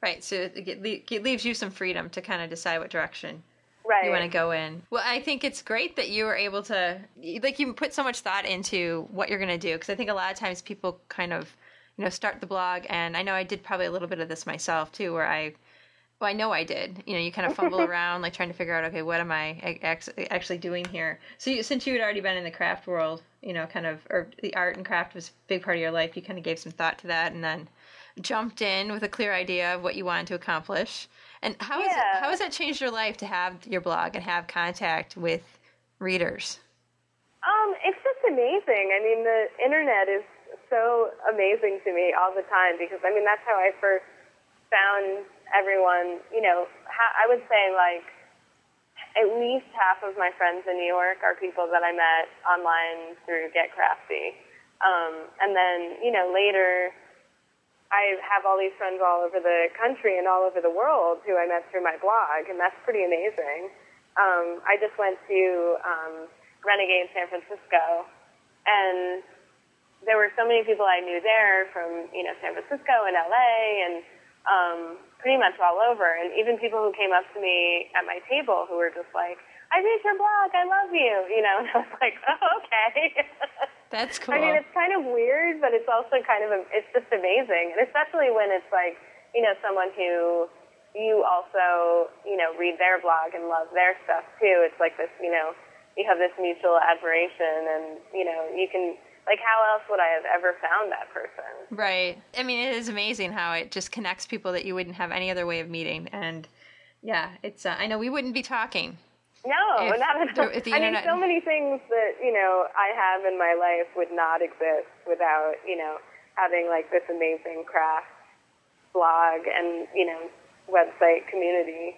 Right. So it, it leaves you some freedom to kind of decide what direction right. you want to go in. Well, I think it's great that you were able to, like, you put so much thought into what you're going to do. Because I think a lot of times people kind of, you know, start the blog, and I know I did probably a little bit of this myself too, where I, well, I know I did. You know, you kind of fumble around, like trying to figure out, okay, what am I actually doing here? So, you, since you had already been in the craft world, you know, kind of, or the art and craft was a big part of your life, you kind of gave some thought to that, and then jumped in with a clear idea of what you wanted to accomplish. And how, yeah. it, how has that changed your life to have your blog and have contact with readers? Um, it's just amazing. I mean, the internet is so amazing to me all the time because I mean that's how I first found everyone. You know, I would say like at least half of my friends in New York are people that I met online through Get Crafty, um, and then you know later I have all these friends all over the country and all over the world who I met through my blog, and that's pretty amazing. Um, I just went to um, Renegade San Francisco, and there were so many people I knew there from you know San Francisco and LA and um, pretty much all over, and even people who came up to me at my table who were just like, "I read your blog, I love you," you know, and I was like, "Oh, okay." That's cool. I mean, it's kind of weird, but it's also kind of, it's just amazing. And especially when it's like, you know, someone who you also, you know, read their blog and love their stuff too. It's like this, you know, you have this mutual admiration and, you know, you can, like, how else would I have ever found that person? Right. I mean, it is amazing how it just connects people that you wouldn't have any other way of meeting. And yeah, it's, uh, I know we wouldn't be talking no, if, not at all. I mean, so many things that you know I have in my life would not exist without you know having like this amazing craft blog and you know website community.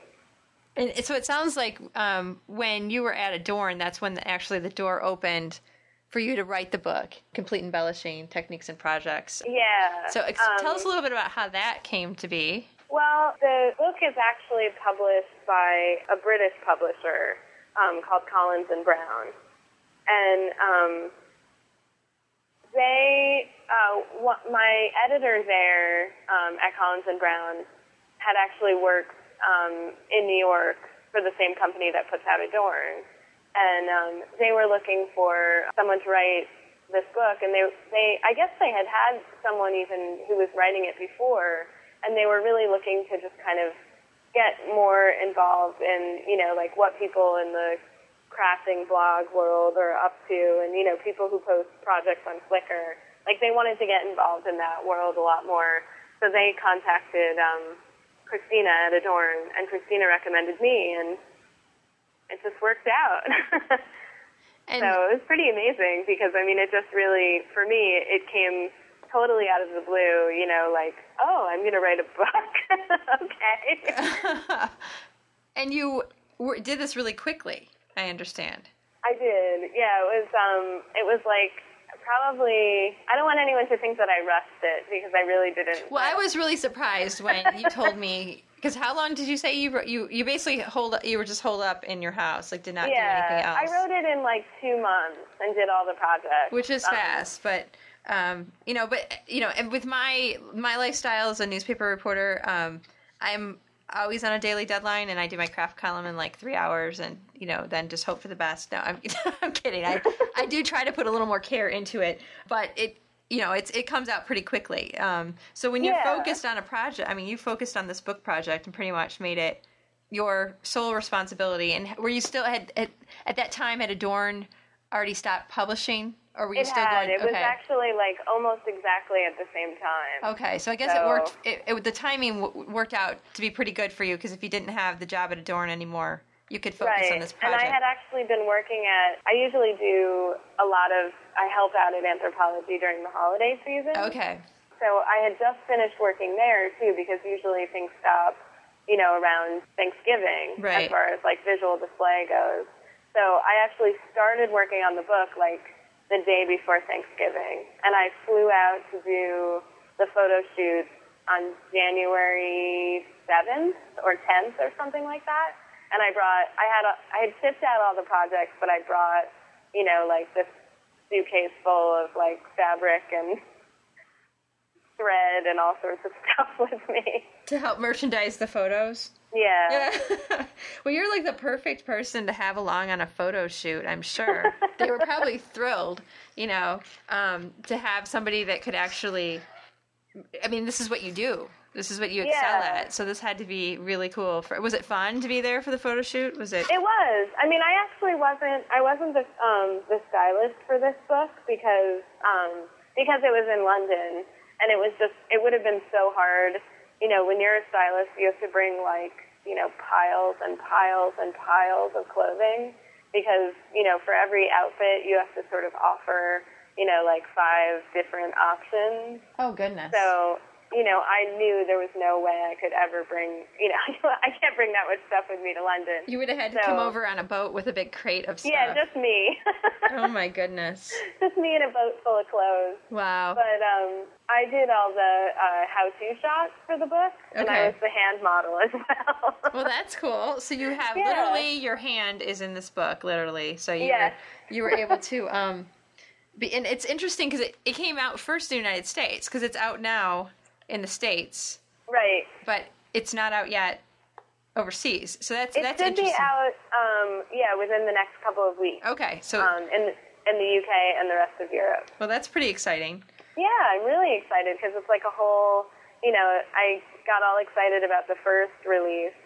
And so it sounds like um, when you were at Adorn, that's when the, actually the door opened for you to write the book, Complete Embellishing Techniques and Projects. Yeah. So ex- um, tell us a little bit about how that came to be. Well, the book is actually published by a British publisher um, called Collins and Brown, and um, they, uh, wh- my editor there um, at Collins and Brown, had actually worked um, in New York for the same company that puts out Adorn, and um, they were looking for someone to write this book, and they they I guess they had had someone even who was writing it before, and they were really looking to just kind of get more involved in you know like what people in the crafting blog world are up to, and you know people who post projects on Flickr. Like they wanted to get involved in that world a lot more, so they contacted um, Christina at Adorn, and Christina recommended me, and it just worked out. And so it was pretty amazing because I mean, it just really, for me, it came totally out of the blue. You know, like, oh, I'm going to write a book. okay. and you were, did this really quickly. I understand. I did. Yeah, it was. Um, it was like probably. I don't want anyone to think that I rushed it because I really didn't. Well, I was really surprised when you told me because how long did you say you wrote, you you basically hold you were just holed up in your house like did not yeah, do anything else. I wrote it in like two months and did all the projects, which is Um, fast, but. Um, you know, but you know, and with my my lifestyle as a newspaper reporter, um, I'm always on a daily deadline, and I do my craft column in like three hours, and you know, then just hope for the best. No, I'm, I'm kidding. I I do try to put a little more care into it, but it you know, it's it comes out pretty quickly. Um, so when you're Yeah. focused on a project, I mean, you focused on this book project and pretty much made it your sole responsibility. And were you still had at, at that time had Adorn already stopped publishing, or were you It still had. going? It was actually like almost exactly at the same time. Okay, so I guess it worked. It, it, the timing w- worked out to be pretty good for you because if you didn't have the job at Adorn anymore, you could focus right. on this project. And. I had actually been working at. I usually do a lot of. I help out at Anthropologie during the holiday season. okay, So I had just finished working there too, because usually things stop, you know, around Thanksgiving Right. as far as like visual display goes. So I actually started working on the book like the day before Thanksgiving, and I flew out to do the photo shoot on January 7th or 10th or something like that. And I brought, I had, a, I had shipped out all the projects, but I brought, you know, like this suitcase full of like fabric and thread and all sorts of stuff with me. to help merchandise the photos. Yeah. Yeah. well, you're like the perfect person to have along on a photo shoot, I'm sure. they were probably thrilled, you know, um, to have somebody that could actually. I mean, this is what you do. This is what you excel Yeah. at. So this had to be really cool. For was it fun to be there for the photo shoot? Was it? It was. I mean, I actually wasn't. I wasn't the um, the stylist for this book because um, because it was in London, and it was just. It would have been so hard. You know, when you're a stylist, you have to bring like you know piles and piles and piles of clothing because you know for every outfit you have to sort of offer you know like five different options. oh goodness. So, you know, I knew there was no way I could ever bring, you know, I can't bring that much stuff with me to London. you would have had to come over on a boat with a big crate of stuff. yeah, just me. oh my goodness. just me in a boat full of clothes. Wow. But um, I did all the uh, how-to shots for the book, and I was the hand model as well. Well, that's cool. So you have Yeah. literally your hand is in this book, literally. So you Yes. were you were able to um, be, and it's interesting because it, it came out first in the United States because it's out now in the states, right. but it's not out yet overseas. So that's that's It that's should be out, um, yeah, within the next couple of weeks Okay, so um, in in the UK and the rest of Europe. well, that's pretty exciting. Yeah, I'm really excited because it's like a whole, you know, I got all excited about the first release,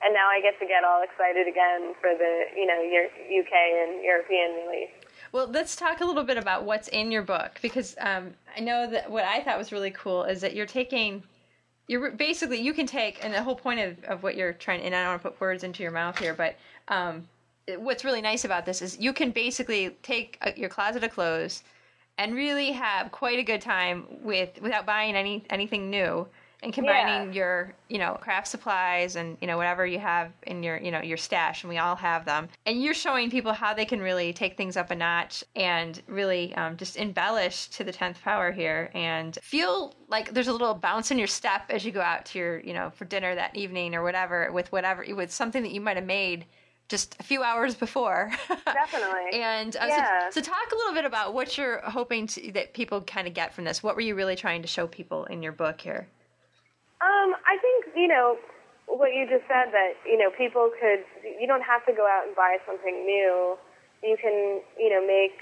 and now I get to get all excited again for the, you know, Eur- UK and European release. Well, let's talk a little bit about what's in your book because um, I know that what I thought was really cool is that you're taking, you're basically you can take, and the whole point of, of what you're trying, and I don't want to put words into your mouth here, but um, what's really nice about this is you can basically take uh your closet of clothes and really have quite a good time with without buying any anything new and combining Yeah. your you know craft supplies and you know whatever you have in your you know your stash and we all have them and you're showing people how they can really take things up a notch and really um, just embellish to the 10th power here and feel like there's a little bounce in your step as you go out to your you know for dinner that evening or whatever with whatever with something that you might have made just a few hours before Definitely. and uh, Yeah. so, so talk a little bit about what you're hoping to, that people kind of get from this what were you really trying to show people in your book here Um, I think you know what you just said that you know people could you don't have to go out and buy something new you can, you know, make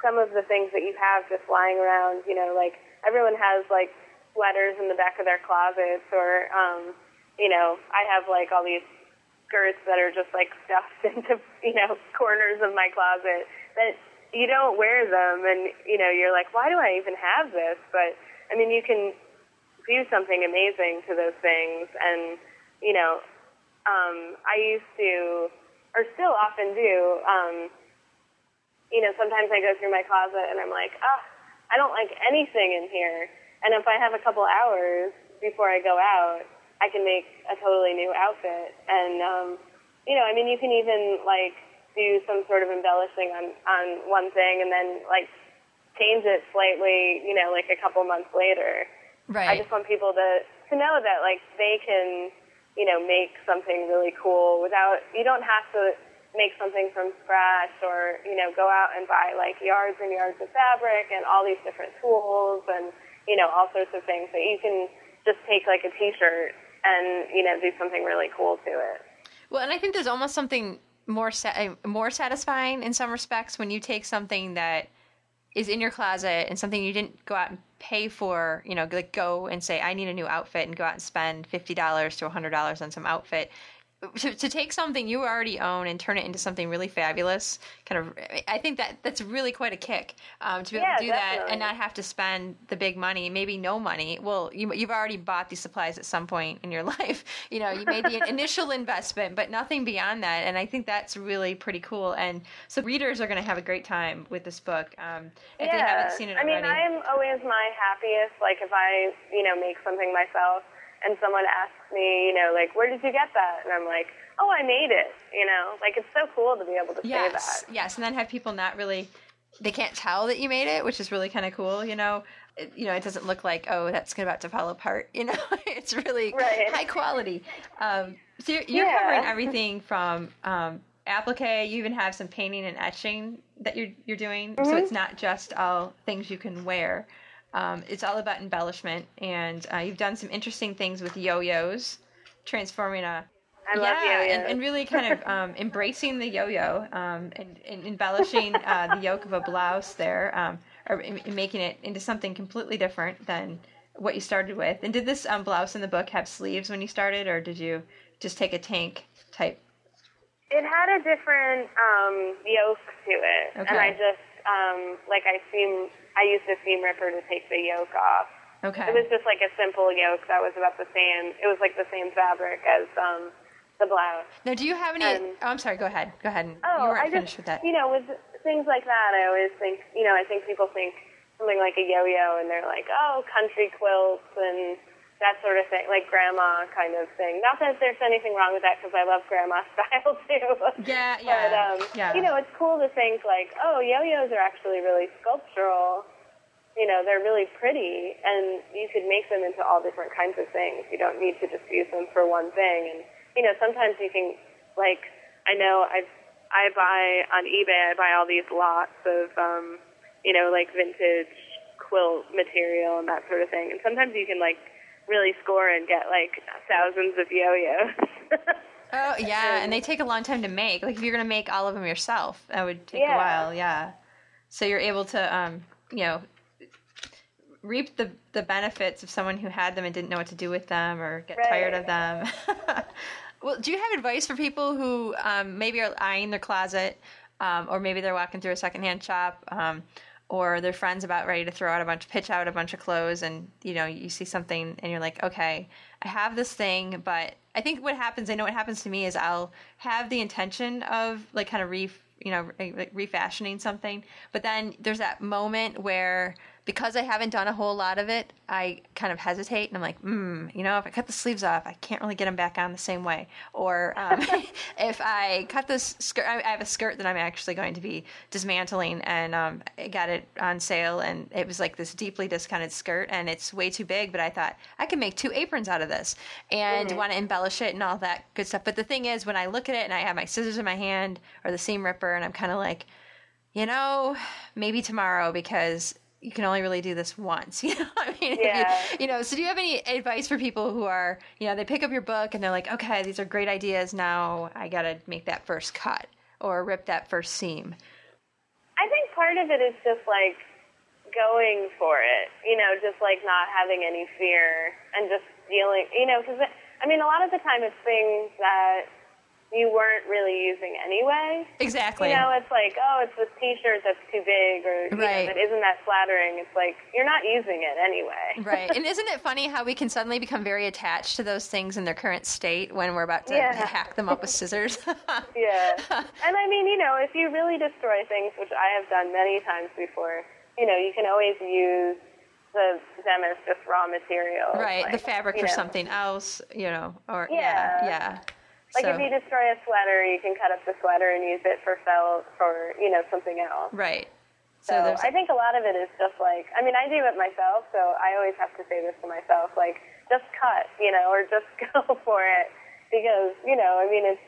some of the things that you have just lying around, you know, like everyone has like sweaters in the back of their closets or, um, you know, I have like all these skirts that are just like stuffed into, you know, corners of my closet that you don't wear them and, you know, you're like, why do I even have this? But I mean, you can do something amazing to those things and, you know, um, I used to, or still often do, um, you know, sometimes I go through my closet and I'm like, oh, I don't like anything in here. And if I have a couple hours before I go out, I can make a totally new outfit. And, um, you know, I mean, you can even like do some sort of embellishing on, on one thing and then like change it slightly, you know, like a couple months later. Right. I just want people to, to know that like they can, you know, make something really cool without, you don't have to make something from scratch or, you know, go out and buy like yards and yards of fabric and all these different tools and, you know, all sorts of things that you can just take like a t-shirt and, you know, do something really cool to it. Well, and I think there's almost something more sa- eh, more satisfying in some respects when you take something that is in your closet and something you didn't go out and pay for, you know, like go and say, I need a new outfit and go out and spend $50 to $100 on some outfit to, to take something you already own and turn it into something really fabulous kind of i think that that's really quite a kick um, to be able to do that and not have to spend the big money maybe no money. Well you, you've already bought these supplies at some point in your life. You know you made the initial investment but nothing beyond that and i think that's really pretty cool and so readers are going to have a great time with this book um, if yeah. they haven't seen it I mean, already. I'm always my happiest, like if I, you know, make something myself and someone asks me, you know, like, where did you get that? And I'm like, oh, I made it, you know? Like, it's so cool to be able to say that. yes and then have people not really they can't tell that you made it which is really kind of cool you know it, you know it doesn't look like oh that's about to fall apart you know it's really Right. high quality um, so you're, you're Yeah. covering everything from um, applique you even have some painting and etching that you're you're doing so Mm-hmm. it's not just all things you can wear um, it's all about embellishment and uh, you've done some interesting things with yo-yos transforming a I love yeah, yo-yos. and, and really kind of um, embracing the yo-yo um, and, and embellishing uh, the yoke of a blouse there, um, or in, in making it into something completely different than what you started with. And did this um, blouse in the book have sleeves when you started, or did you just take a tank type? It had a different um, yoke to it, and I just um, like I seam. I used a seam ripper to take the yoke off. Okay. It was just like a simple yoke that was about the same. It was like the same fabric as um, the blouse. now, do you have any? um, oh, I'm sorry. Go ahead. Go ahead. Oh, you weren't I finished just with that. you know with things like that, I always think you know I think people think something like a yo-yo, and they're like, oh, country quilts and that sort of thing, like grandma kind of thing. Not that there's anything wrong with that because I love grandma style too. Yeah, But yeah, um, yeah. you know, it's cool to think like, oh, yo-yos are actually really sculptural. You know, they're really pretty, and you could make them into all different kinds of things. You don't need to just use them for one thing. And you know, sometimes you can, like, I know I I buy on eBay. I buy all these lots of, um, you know, like vintage quilt material and that sort of thing. And sometimes you can like really score and get like thousands of yo-yos. Oh yeah, and they take a long time to make. Like if you're gonna make all of them yourself, that would take Yeah. a while. Yeah. So you're able to, um, you know, reap the the benefits of someone who had them and didn't know what to do with them or get tired of them. well, do you have advice for people who um, maybe are eyeing their closet, um, or maybe they're walking through a secondhand shop? Or their friends about ready to throw out a bunch, pitch out a bunch of clothes, and you know you see something and you're like, okay, I have this thing, but I think what happens, I know what happens to me is I'll have the intention of like kind of re, you know, refashioning something, but then there's that moment where because I haven't done a whole lot of it, I kind of hesitate and I'm like, hmm, you know, if I cut the sleeves off, I can't really get them back on the same way. Or um, if I cut this skirt, I have a skirt that I'm actually going to be dismantling and um, I got it on sale and it was like this deeply discounted skirt and it's way too big, but I thought I could make two aprons out of this and want to embellish it and all that good stuff. But the thing is, when I look at it and I have my scissors in my hand or the seam ripper and I'm kind of like, you know, maybe tomorrow because you can only really do this once. You know, I mean, Yeah. you, you know. So, do you have any advice for people who are, you know, they pick up your book and they're like, okay, these are great ideas. Now I got to make that first cut. or rip that first seam? I think part of it is just like going for it, you know, just like not having any fear and just dealing, you know, because I mean, a lot of the time it's things that you weren't really using anyway. Exactly. You know, it's like, oh, it's this T-shirt that's too big, or Right. know, that isn't that flattering. It's like you're not using it anyway. Right. And isn't it funny how we can suddenly become very attached to those things in their current state when we're about to Yeah. hack them up with scissors? Yeah. and I mean, you know, if you really destroy things, which I have done many times before, you know, you can always use the them as just raw material. right. like, the fabric for know. something else, you know, or yeah, Yeah. yeah. Like So- if you destroy a sweater, you can cut up the sweater and use it for felt for you know something else. right. So, So I think a lot of it is just like I mean I do it myself, so I always have to say this to myself, like just cut, you know, or just go for it because you know I mean it's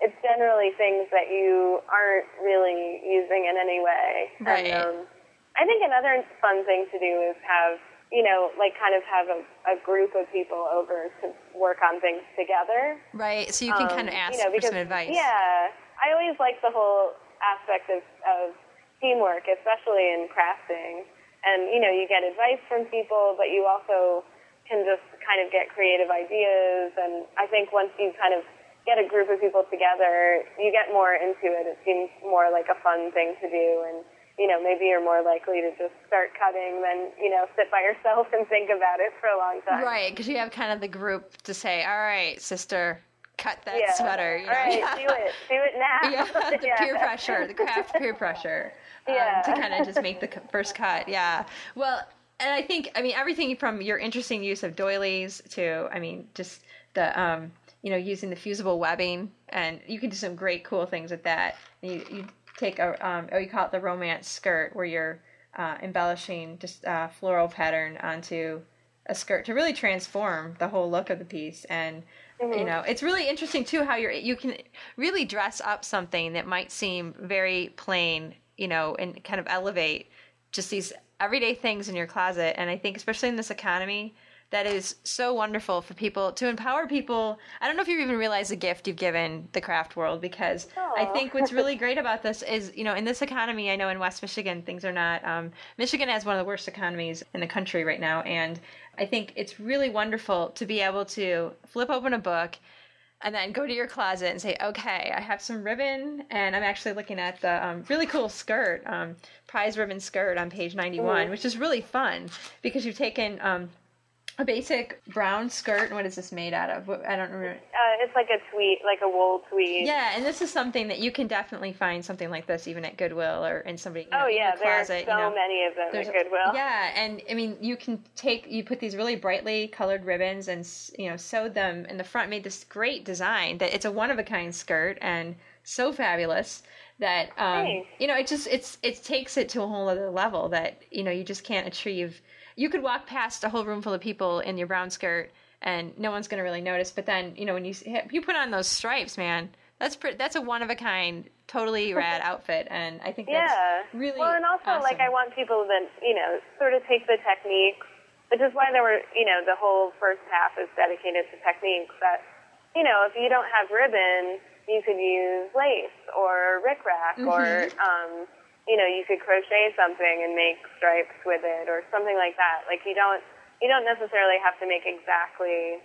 it's generally things that you aren't really using in any way. Right. And, um, I think another fun thing to do is have you know like kind of have a, a group of people over to work on things together. right. So you can Um, kind of ask you know, for some advice. Yeah, I always like the whole aspect of, of teamwork, especially in crafting. And you know, you get advice from people, but you also can just kind of get creative ideas. And I think once you kind of get a group of people together, you get more into it. It seems more like a fun thing to do, and you know, maybe you're more likely to just start cutting than you know sit by yourself and think about it for a long time. Right, because you have kind of the group to say, "All right, sister, cut that Yeah. sweater." You All right, Yeah. do it. Do it now. yeah, the Yeah. peer pressure, the craft peer pressure, um, Yeah. to kind of just make the first cut. Yeah. Well, and I think, I mean, everything from your interesting use of doilies to, I mean, just the, um, you know, using the fusible webbing, and you can do some great, cool things with that. You, you take a, um, oh, you call it the romance skirt, where you're uh, embellishing just uh, floral pattern onto a skirt to really transform the whole look of the piece. And you know it's really interesting too how you're you can really dress up something that might seem very plain you know and kind of elevate just these everyday things in your closet. And i think especially in this economy that is so wonderful for people to empower people. I don't know if you even realize the gift you've given the craft world because i think what's really great about this is you know in this economy i know in west michigan things are not um, michigan has one of the worst economies in the country right now. And i think it's really wonderful to be able to flip open a book and then go to your closet and say, okay, I have some ribbon, and I'm actually looking at the um, really cool skirt, um, prize ribbon skirt on page 91, which is really fun because you've taken um, a basic brown skirt. and What is this made out of? I don't remember. Uh, it's like a tweed, like a wool tweed. Yeah, and this is something that you can definitely find something like this even at Goodwill or in somebody. You know, Oh yeah, your there are closet, so you know. many of them There's at Goodwill. Yeah, and I mean, you can take you put these really brightly colored ribbons and you know sewed them in the front, made this great design that it's a one of a kind skirt and so fabulous that um, you know it just it's it takes it to a whole other level that you know you just can't achieve. You could walk past a whole room full of people in your brown skirt and no one's going to really notice, but then you know when you you put on those stripes, man. That's pretty, that's a one of a kind, totally rad outfit, and I think that's Yeah. really well, and also like. I want people that you know sort of take the techniques, which is why there were you know the whole first half is dedicated to techniques. That you know if you don't have ribbon, you could use lace or rickrack, or Mm-hmm. um, you know you could crochet something and make stripes with it, or something like that. Like you don't you don't necessarily have to make exactly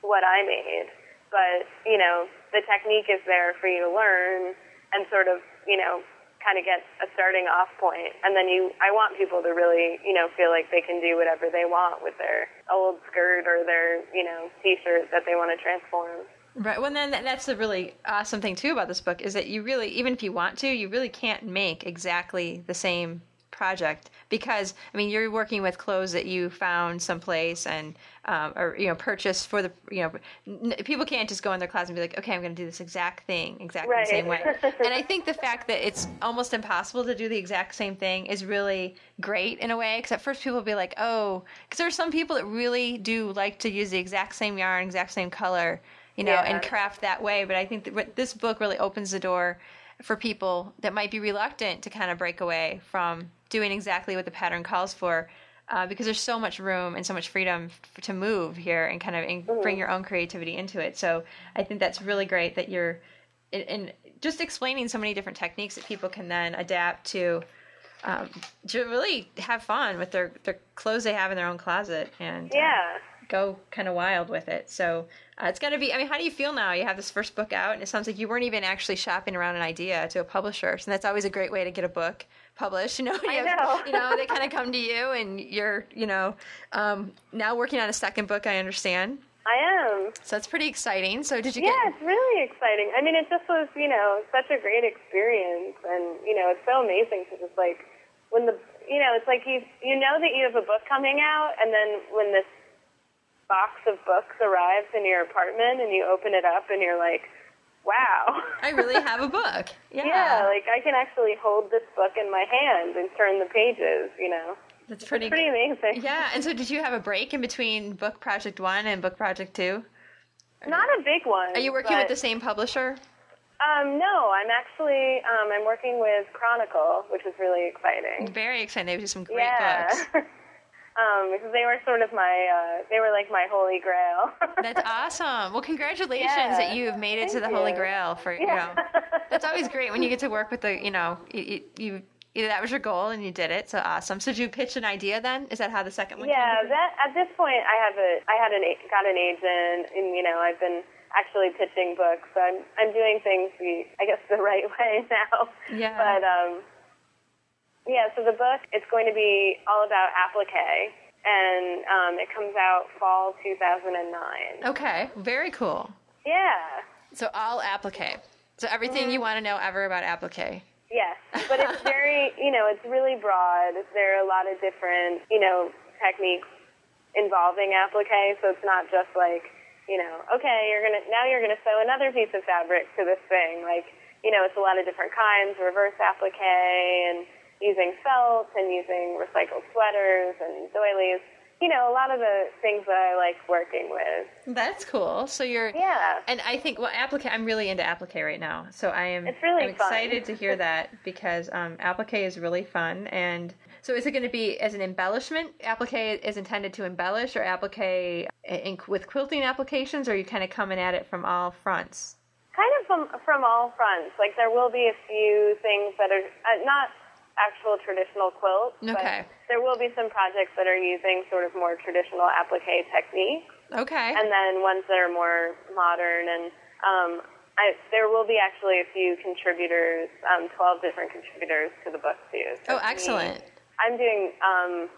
what I made, but you know the technique is there for you to learn and sort of you know kind of get a starting off point. point, and then you I want people to really you know feel like they can do whatever they want with their old skirt or their you know t-shirt that they want to transform. Right. Well, then that's the really awesome thing too about this book is that you really, even if you want to, you really can't make exactly the same project because I mean you're working with clothes that you found someplace and um, or you know purchased for the you know n- people can't just go in their closet and be like okay I'm going to do this exact thing exactly Right. the same way and I think the fact that it's almost impossible to do the exact same thing is really great in a way because at first people will be like oh because there are some people that really do like to use the exact same yarn exact same color you know Yeah. and craft that way but I think that this book really opens the door for people that might be reluctant to kind of break away from doing exactly what the pattern calls for uh, because there's so much room and so much freedom f- to move here and kind of in- bring your own creativity into it so i think that's really great that you're and- just explaining so many different techniques that people can then adapt to um, to really have fun with their, their clothes they have in their own closet and uh, go kind of wild with it. So uh, it's going to be. I mean, how do you feel now? You have this first book out, and it sounds like you weren't even actually shopping around an idea to a publisher. So that's always a great way to get a book published. You know, you, I have- know. you know, they kind of come to you, and you're, you know, um, now working on a second book. I understand. I am. So that's pretty exciting. So did you Yeah, get? it's really exciting. I mean, it just was, you know, such a great experience, and you know, it's so amazing to just like when the, you know, it's like you you know that you have a book coming out, and then when this box of books arrives in your apartment, and you open it up, and you're like, wow. I really have a book. Yeah, yeah, like I can actually hold this book in my hand and turn the pages. You know, that's pretty. pretty amazing. Yeah, and so did you have a break in between book project one and book project two? Not a big one. Are you working but, with the same publisher? Um, no, I'm actually um, I'm working with Chronicle, which is really exciting. Very exciting. They do some great yeah. books. um, because they were sort of my uh, they were like my holy grail. That's awesome. Well, congratulations Yeah. that you've made it to Thank the Holy. Grail for you know. That's always great when you get to work with the you know you, you, you either that was your goal and you did it. So awesome. So did you pitch an idea then? Is that how the second one? yeah, came? that at this point I have a I had an got an agent, and you know I've been actually pitching books. So I'm I'm doing things the I guess the right way now. Yeah. But um, yeah. So the book it's going to be all about applique, and um, it comes out fall 2009. Okay. Very cool. Yeah. So all applique. So everything Mm-hmm. you want to know ever about applique. Yes, but it's very, you know, it's really broad. There are a lot of different, you know, techniques involving applique, so it's not just like, you know, okay, you're gonna now you're gonna sew another piece of fabric to this thing. Like, you know, it's a lot of different kinds, reverse applique, and using felt and using recycled sweaters and doilies. You know, a lot of the things that I like working with. That's cool. So you're Yeah. And I think well, applique. I'm really into applique right now, so I am. It's really I'm fun. excited to hear that because um, applique is really fun. And so, is it going to be as an embellishment? Applique is intended to embellish, or applique in, with quilting applications, or are you kind of coming at it from all fronts? kind of from from all fronts. Like there will be a few things that are uh, not actual traditional quilts, Okay. but there will be some projects that are using sort of more traditional applique techniques, Okay. and then ones that are more modern. And um, I, there will be actually a few contributors, um, twelve different contributors to the book too. So oh, it's me. excellent. I'm doing um,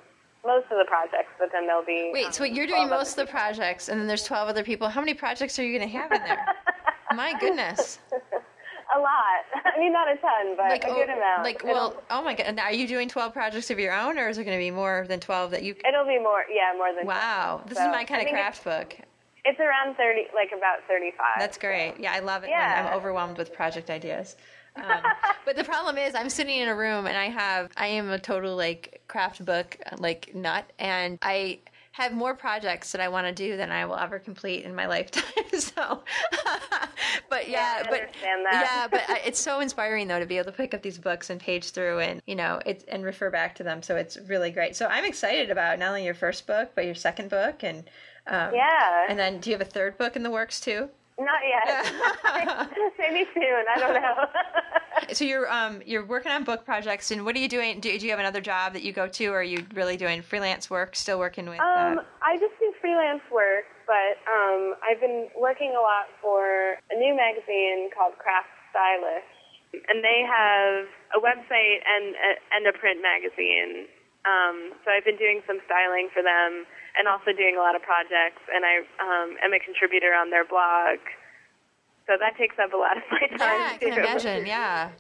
most of the projects, but then the'll be Wait, um, so you're doing most of the projects, and then there's 12 other people. How many projects are you going to have in there? My goodness. A lot. I mean, not a ton, but Like, a good oh, amount. like, It'll- well, oh my god! And Are you doing 12 projects of your own, or is it going to be more than 12 that you? It'll be more, yeah, more than. Wow, this So, is my kind I of craft book. It's, around thirty, like about thirty-five. That's great. Yeah, I love it Yeah. when I'm overwhelmed with project ideas. Um, but the problem is, I'm sitting in a room and I have, I am a total like craft book like nut, and I have more projects that I want to do than I will ever complete in my lifetime. so, but yeah, Yeah, but yeah, but I, it's so inspiring though to be able to pick up these books and page through and you know it and refer back to them. So it's really great. So I'm excited about not only your first book but your second book and. Um, Yeah. And then, do you have a third book in the works too? Not yet. Maybe soon. I don't know. So you're um you're working on book projects, and what are you doing? Do, do you have another job that you go to, or are you really doing freelance work? Still working with? um, uh, I just do freelance work, but um, I've been working a lot for a new magazine called Craft Stylish, and they have a website and a, and a print magazine. Um, so I've been doing some styling for them, and also doing a lot of projects. And I um, am a contributor on their blog. So that takes up a lot of my time. yeah, I can too. imagine. Yeah.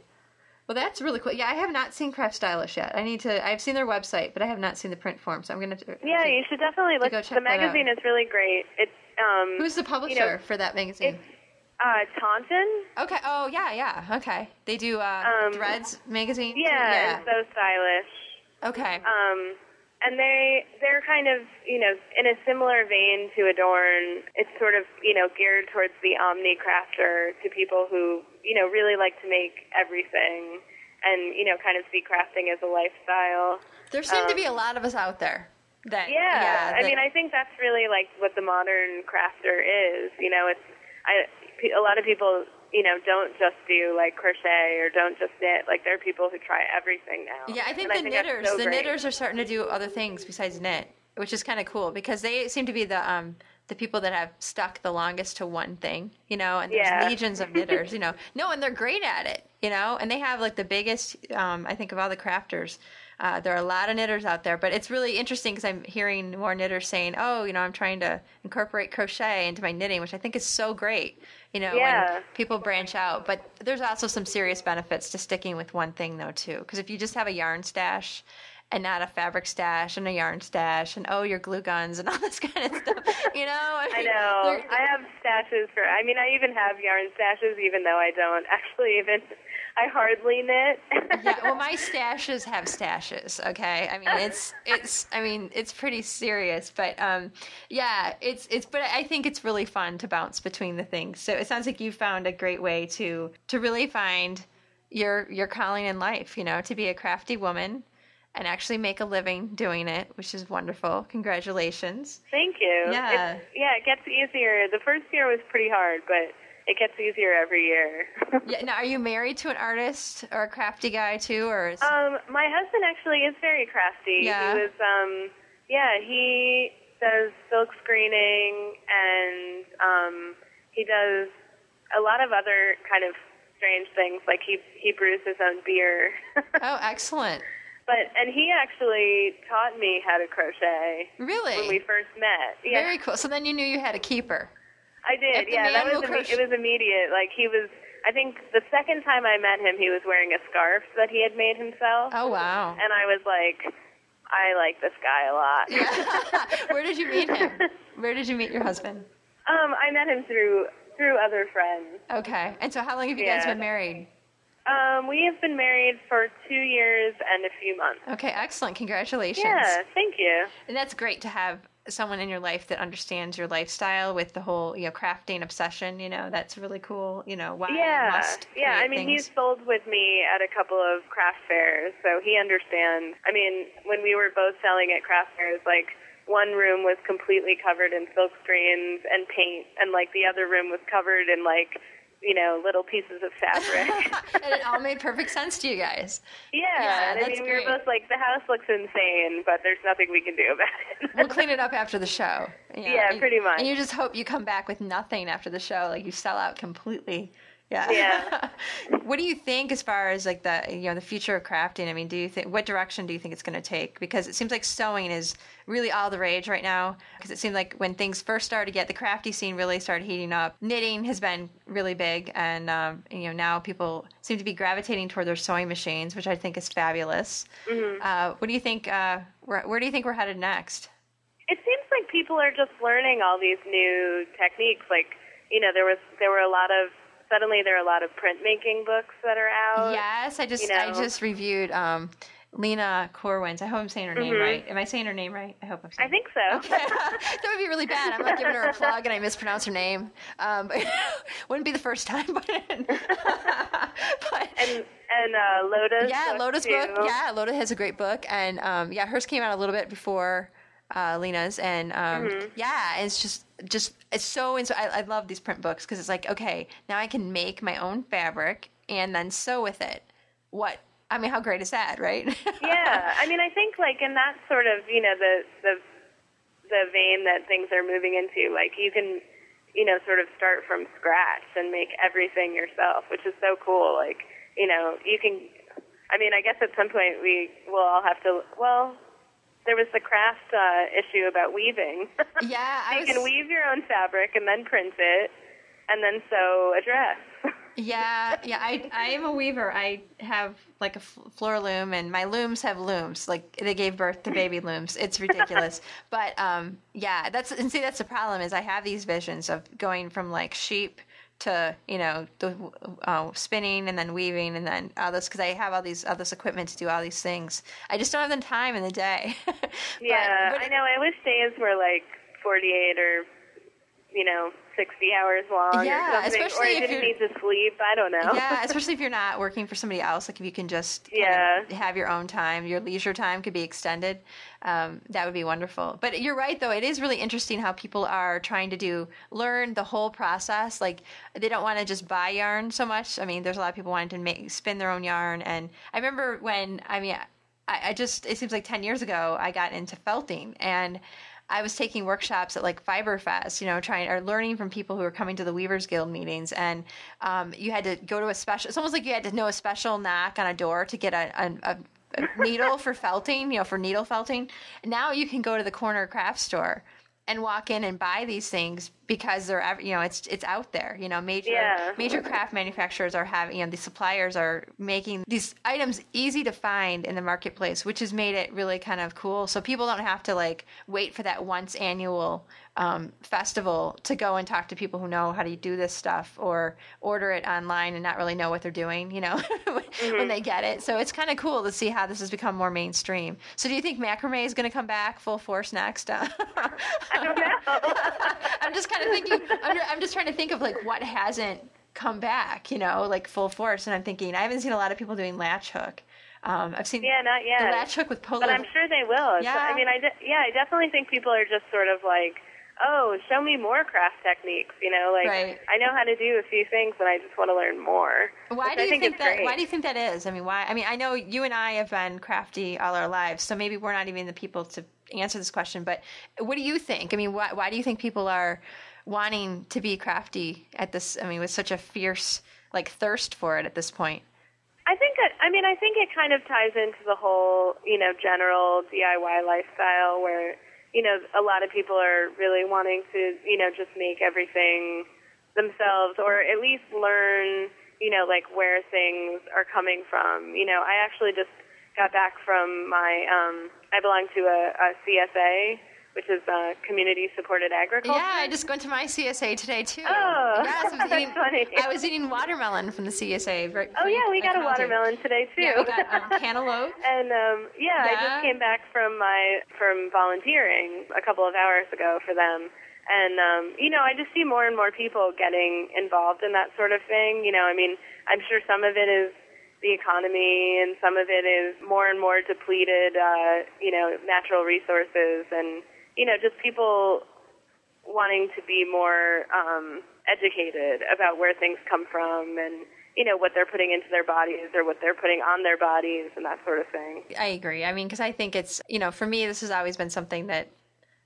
Well, that's really cool. Yeah, I have not seen Craft Stylish yet. I need to. I've seen their website, but I have not seen the print form. So I'm gonna. To, Yeah, you should definitely look. go check The magazine is really great. It's um, Who's the publisher you know, for that magazine? uh, Taunton. Okay. Oh, yeah, yeah. Okay. They do uh, Um, Threads magazine. Yeah, and so stylish. Okay. Um, and they they're kind of you know in a similar vein to Adorn. It's sort of you know geared towards the omni crafter to people who you know really like to make everything and you know kind of see crafting as a lifestyle. there seem to um, be a lot of us out there. That Yeah, I that- mean, I think that's really like what the modern crafter is. You know, it's I a lot of people you know, don't just do like crochet or don't just knit. Like there are people who try everything now. Yeah, I think And the that's knitters, so the great. knitters are starting to do other things besides knit, which is kind of cool because they seem to be the um the people that have stuck the longest to one thing, you know, and there's Yeah. legions of knitters, you know. No, and they're great at it, you know, and they have like the biggest um I think of all the crafters. Uh, there are a lot of knitters out there, but it's really interesting because I'm hearing more knitters saying, "Oh, you know, I'm trying to incorporate crochet into my knitting," which I think is so great. You know, Yeah. when people branch out. But there's also some serious benefits to sticking with one thing, though, too. Because if you just have a yarn stash and not a fabric stash and a yarn stash and oh, your glue guns and all this kind of stuff, you know, I, I mean, know. they're- I have stashes for. I mean, I even have yarn stashes, even though I don't actually even. I hardly knit. yeah, well, my stashes have stashes. Okay, I mean it's it's I mean it's pretty serious, but um, yeah, it's it's but I think it's really fun to bounce between the things. So it sounds like you found a great way to to really find your your calling in life. You know, to be a crafty woman and actually make a living doing it, which is wonderful. Congratulations. Thank you. Yeah. It's, yeah, it gets easier. The first year was pretty hard, but it gets easier every year. Yeah, now are you married to an artist or a crafty guy too, or is, um, my husband actually is very crafty. Yeah. He was, um, yeah, he does silk screening and um, he does a lot of other kind of strange things. Like he he brews his own beer. oh, excellent. But and he actually taught me how to crochet Really? when we first met. Yeah, Very cool. So then you knew you had a keeper. I did. Yeah, that was imme- it was immediate. Like he was. I think the second time I met him, he was wearing a scarf that he had made himself, Oh wow. and I was like, I like this guy a lot. Where did you meet him? Where did you meet your husband? um, I met him through through other friends. Okay. And so how long have you guys been married? Um, we have been married for two years and a few months. Okay, excellent. Congratulations. Yeah, thank you. And that's great to have someone in your life that understands your lifestyle with the whole, you know, crafting obsession, you know, that's really cool. You know, why Yeah, must yeah. I mean, things. he's sold with me at a couple of craft fairs, so he understands. I mean, when we were both selling at craft fairs, like one room was completely covered in silk screens and paint, and like the other room was covered in like you know little pieces of fabric. and it all made perfect sense to you guys. yeah, Yeah, and I mean, we were both like, the house looks insane, but there's nothing we can do about it. We'll clean it up after the show. Yeah, and- pretty much. And you just hope you come back with nothing after the show, like you sell out completely. Yeah. Yeah. what do you think as far as like the you know the future of crafting? I mean, do you think what direction do you think it's going to take? Because it seems like sewing is really all the rage right now. Because it seemed like when things first started to get the crafty scene really started heating up, knitting has been really big, and um, you know now people seem to be gravitating toward their sewing machines, which I think is fabulous. Mm-hmm. Uh, what do you think? Uh, where, where do you think we're headed next? it seems like people are just learning all these new techniques. Like, you know, there was there were a lot of suddenly there are a lot of printmaking books that are out. Yes, I just you I just reviewed um, Lena Corwin's. I hope I'm saying her name right. Am I saying her name right? I hope I'm saying. Mm-hmm. I think so. Okay. that would be really bad. I'm like giving her a plug and I mispronounce her name. Um, but wouldn't be the first time. But, but and and uh, Lotus. yeah, book, Lotus too. book. Yeah, Lotus has a great book, and um, yeah, hers came out a little bit before uh, Lena's, and um, Mm-hmm. yeah, it's just just it's so. And so I, I love these print books because it's like okay, now I can make my own fabric and then sew with it. What I mean, how great is that, right? yeah, I mean, I think like in that sort of you know the the the vein that things are moving into, like you can you know sort of start from scratch and make everything yourself, which is so cool. Like you know you can. I mean, I guess at some point we will all have to. Well, there was the craft uh, issue about weaving. yeah, I you was, can weave your own fabric and then print it, and then sew a dress. Yeah, yeah. I I am a weaver. I have like a floor loom, and my looms have looms. Like they gave birth to baby looms. It's ridiculous. but um, yeah, that's and see that's the problem is I have these visions of going from like sheep to you know the uh, spinning and then weaving and then all this because I have all these all this equipment to do all these things. I just don't have the time in the day. Yeah, but- I know. I wish days were like 48 or you know, 60 hours long Yeah, or something. especially or I if didn't need to sleep. I don't know. yeah, especially if you're not working for somebody else. Like if you can just Yeah. have your own time, your leisure time could be extended. Um, that would be wonderful. But you're right, though. It is really interesting how people are trying to do learn the whole process. Like they don't want to just buy yarn so much. I mean, there's a lot of people wanting to make spin their own yarn. And I remember when I mean, I, I just it seems like ten years ago I got into felting and. I was taking workshops at like Fiberfest, you know, trying or learning from people who were coming to the Weavers Guild meetings, and um, you had to go to a special. It's almost like you had to know a special knock on a door to get a, a, a, a needle for felting, you know, for needle felting. Now you can go to the corner craft store and walk in and buy these things because they're you know it's it's out there you know major Yeah. major craft manufacturers are having you know the suppliers are making these items easy to find in the marketplace which has made it really kind of cool so people don't have to like wait for that once annual um, festival to go and talk to people who know how to do this stuff or order it online and not really know what they're doing you know when they get it so it's kind of cool to see how this has become more mainstream so do you think macrame is going to come back full force next I don't know. I'm just kind of thinking. I'm, I'm just trying to think of like what hasn't come back, you know, like full force. And I'm thinking I haven't seen a lot of people doing latch hook. Um, I've seen yeah, not yet. the latch hook with polo. But I'm sure they will. So, Yeah. I mean, I de- yeah, I definitely think people are just sort of like, oh, show me more craft techniques. You know, like Right. I know how to do a few things, and I just want to learn more. Why do you think, think, that? Great. Why do you think that is? I mean, why? I mean, I know you and I have been crafty all our lives, so maybe we're not even the people to answer this question. But what do you think? I mean, why? Why do you think people are wanting to be crafty at this? I mean, with such a fierce like thirst for it at this point. I think that, I mean, I think it kind of ties into the whole, you know, general DIY lifestyle where, you know, a lot of people are really wanting to, you know, just make everything themselves or at least learn, you know, like where things are coming from. You know, I actually just got back from my, um, I belong to a, a CSA, which is uh, Community Supported Agriculture. Yeah, I just went to my CSA today too. Oh, yes, I was that's eating. funny. I was eating watermelon from the CSA. Right Oh yeah, we got a watermelon today too. Yeah, we got um, cantaloupe. And um, yeah, I just came back from my from volunteering a couple of hours ago for them. And um, you know, I just see more and more people getting involved in that sort of thing. You know, I mean, I'm sure some of it is the economy, and some of it is more and more depleted, uh, you know, natural resources, and you know, just people wanting to be more um, educated about where things come from and you know what they're putting into their bodies or what they're putting on their bodies and that sort of thing. I agree. I mean, because I think it's you know, for me, this has always been something that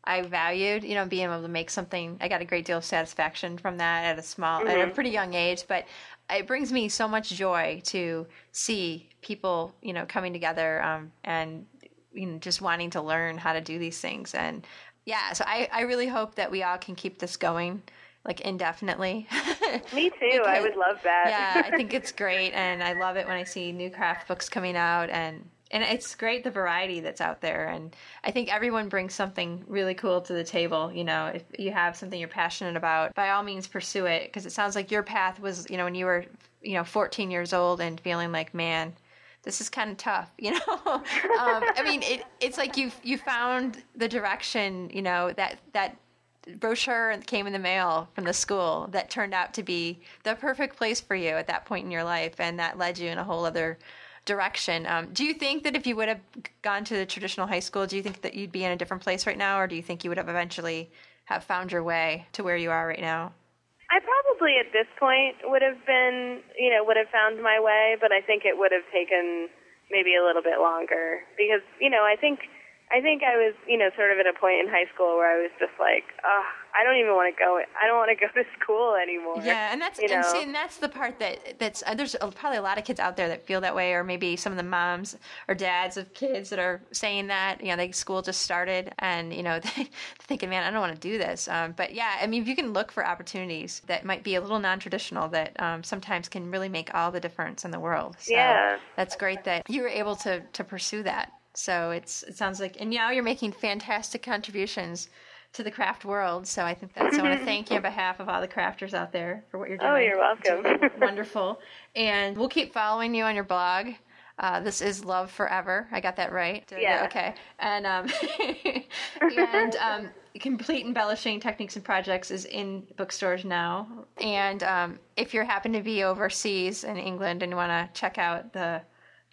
I valued. You know, being able to make something. I got a great deal of satisfaction from that at a small, at a pretty young age. But it brings me so much joy to see people, you know, coming together um, and you know just wanting to learn how to do these things. And yeah, so I I really hope that we all can keep this going like indefinitely. Me too. I would love that. yeah, I think it's great, and I love it when I see new craft books coming out, and and it's great the variety that's out there, and I think everyone brings something really cool to the table. You know, if you have something you're passionate about, by all means pursue it, because it sounds like your path was, you know, when you were, you know, 14 years old and feeling like, man. This is kind of tough, you know. um, I mean, it, it's like you you found the direction, you know that that brochure came in the mail from the school that turned out to be the perfect place for you at that point in your life, and that led you in a whole other direction. Um, do you think that if you would have gone to the traditional high school, do you think that you'd be in a different place right now, or do you think you would have eventually have found your way to where you are right now? I probably at this point would have been, you know, would have found my way, but I think it would have taken maybe a little bit longer because, you know, I think I think I was, you know, sort of at a point in high school where I was just like, oh, I don't even want to go. I don't want to go to school anymore. Yeah, and that's you know? and, see, and that's the part that that's uh, there's probably a lot of kids out there that feel that way, or maybe some of the moms or dads of kids that are saying that you know they school just started and you know they thinking, man, I don't want to do this. Um, but yeah, I mean, if you can look for opportunities that might be a little non-traditional, that um, sometimes can really make all the difference in the world. So Yeah. that's great that you were able to to pursue that. So it's it sounds like, and now you're making fantastic contributions to the craft world. So I think that's I want to thank you on behalf of all the crafters out there for what you're doing. Oh, you're welcome. Wonderful, and we'll keep following you on your blog. Uh, this is love forever. I got that right. Did Yeah. Okay. And um, and um, Complete Embellishing Techniques and Projects is in bookstores now. And um, if you happen to be overseas in England and you want to check out the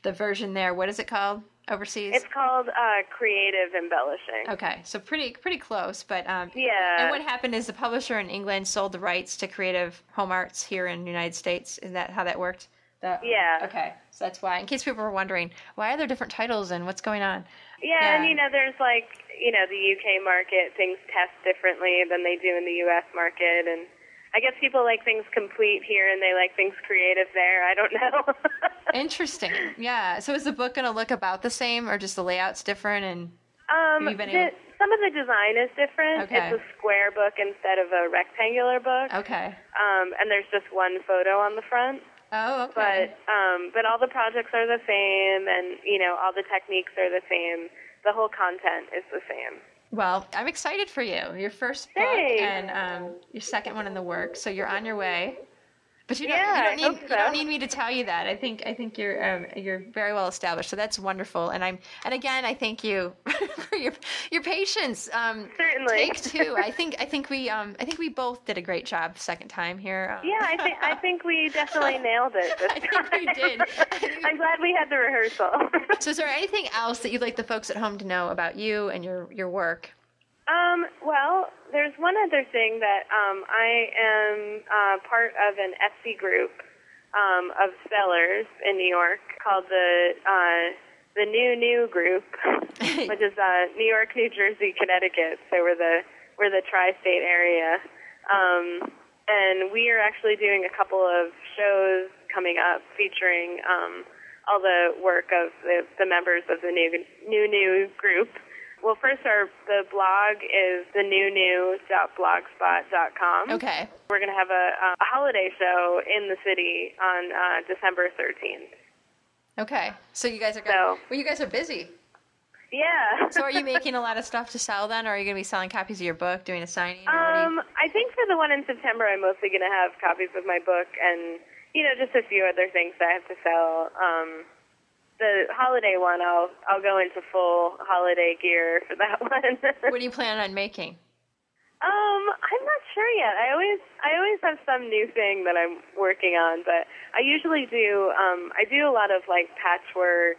the version there, what is it called overseas? It's called uh, Creative Embellishing. Okay, so pretty pretty close, but um, Yeah. And what happened is the publisher in England sold the rights to Creative Home Arts here in the United States. Is that how that worked? That, Yeah. Okay, so that's why. In case people were wondering, why are there different titles and what's going on? Yeah, and you know, there's like, you know, the UK market, things test differently than they do in the US market. And I guess people like things complete here and they like things creative there. I don't know. Interesting. Yeah. So is the book going to look about the same, or just the layout's different? And um, Have you been the, able- some of the design is different. Okay. It's a square book instead of a rectangular book. okay. Um, and there's just one photo on the front. Oh, okay. But um, but all the projects are the same, and you know all the techniques are the same. The whole content is the same. Well, I'm excited for you. Your first book Thanks. and um, your second one in the works. So you're on your way. But you don't, Yeah, you don't need hope you don't need me to tell you that. I think I think you're um, you're very well established. So that's wonderful. And I'm and again I thank you for your your patience. Um, Certainly. Take two. I think I think we um I think we both did a great job second time here. Um, Yeah, I think I think we definitely nailed it I think we did. I'm glad we had the rehearsal. So is there anything else that you'd like the folks at home to know about you and your your work? Um, well, there's one other thing that um, I am uh, part of an Etsy group um, of sellers in New York called the uh, the New New Group, which is uh, New York, New Jersey, Connecticut. So we're the we're the tri-state area, um, and we are actually doing a couple of shows coming up featuring um, all the work of the, the members of the new new new group. Well, first, our the blog is the new new.blogspot.com. Okay. We're going to have a, a holiday show in the city on uh, December 13th. Okay. So you guys are going So- well. You guys are busy. Yeah. So are you making a lot of stuff to sell then, or are you going to be selling copies of your book, doing a signing? You- Um, I think for the one in September, I'm mostly going to have copies of my book and, you know, just a few other things that I have to sell. Um, the holiday one, I'll I'll go into full holiday gear for that one. what do you plan on making? Um, I'm not sure yet. I always I always have some new thing that I'm working on, but I usually do um I do a lot of like patchwork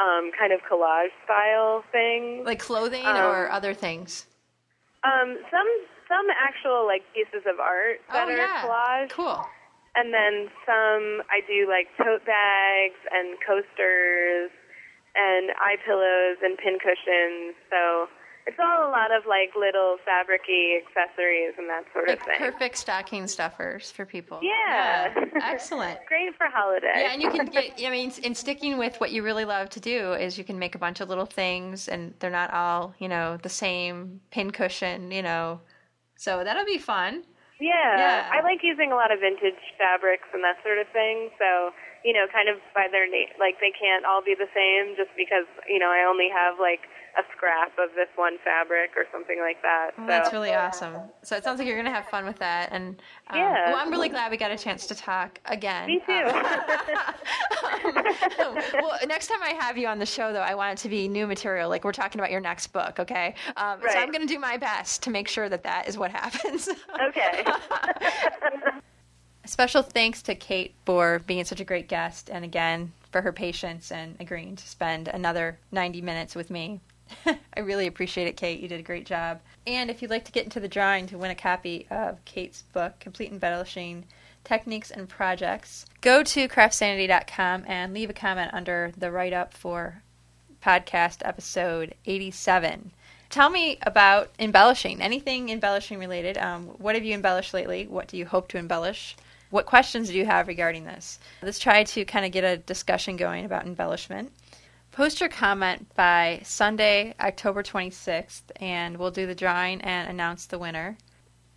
um kind of collage style things. Like clothing Um, or other things? Um some some actual like pieces of art that oh are yeah. collage. Cool. And then some I do like tote bags and coasters and eye pillows and pin cushions. So it's all a lot of like little fabricy accessories and that sort Like of thing. perfect stocking stuffers for people. Yeah. Excellent. Great for holiday. Yeah, and you can get. I mean, in sticking with what you really love to do is you can make a bunch of little things, and they're not all you know the same pin cushion. You know, so that'll be fun. Yeah. Yeah. I like using a lot of vintage fabrics and that sort of thing. So, you know, kind of by their name, like they can't all be the same just because, you know, I only have like a scrap of this one fabric or something like that. Well, so, that's really awesome. So it sounds like you're going to have fun with that, and um, Yeah. well, I'm really glad we got a chance to talk again. Me too. Um, well, next time I have you on the show, though, I want it to be new material. Like we're talking about your next book, okay? Um, So I'm going to do my best to make sure that that is what happens. okay. Special thanks to Kayte for being such a great guest, and again for her patience and agreeing to spend another 90 minutes with me. I really appreciate it, Kayte. You did a great job. And if you'd like to get into the drawing to win a copy of Kayte's book, Complete Embellishing Techniques and Projects, go to craftsanity.com and leave a comment under the write up for podcast episode 87. Tell me about embellishing, anything embellishing related. Um, what have you embellished lately? What do you hope to embellish? What questions do you have regarding this? Let's try to kind of get a discussion going about embellishment. Post your comment by Sunday, October 26th, and we'll do the drawing and announce the winner.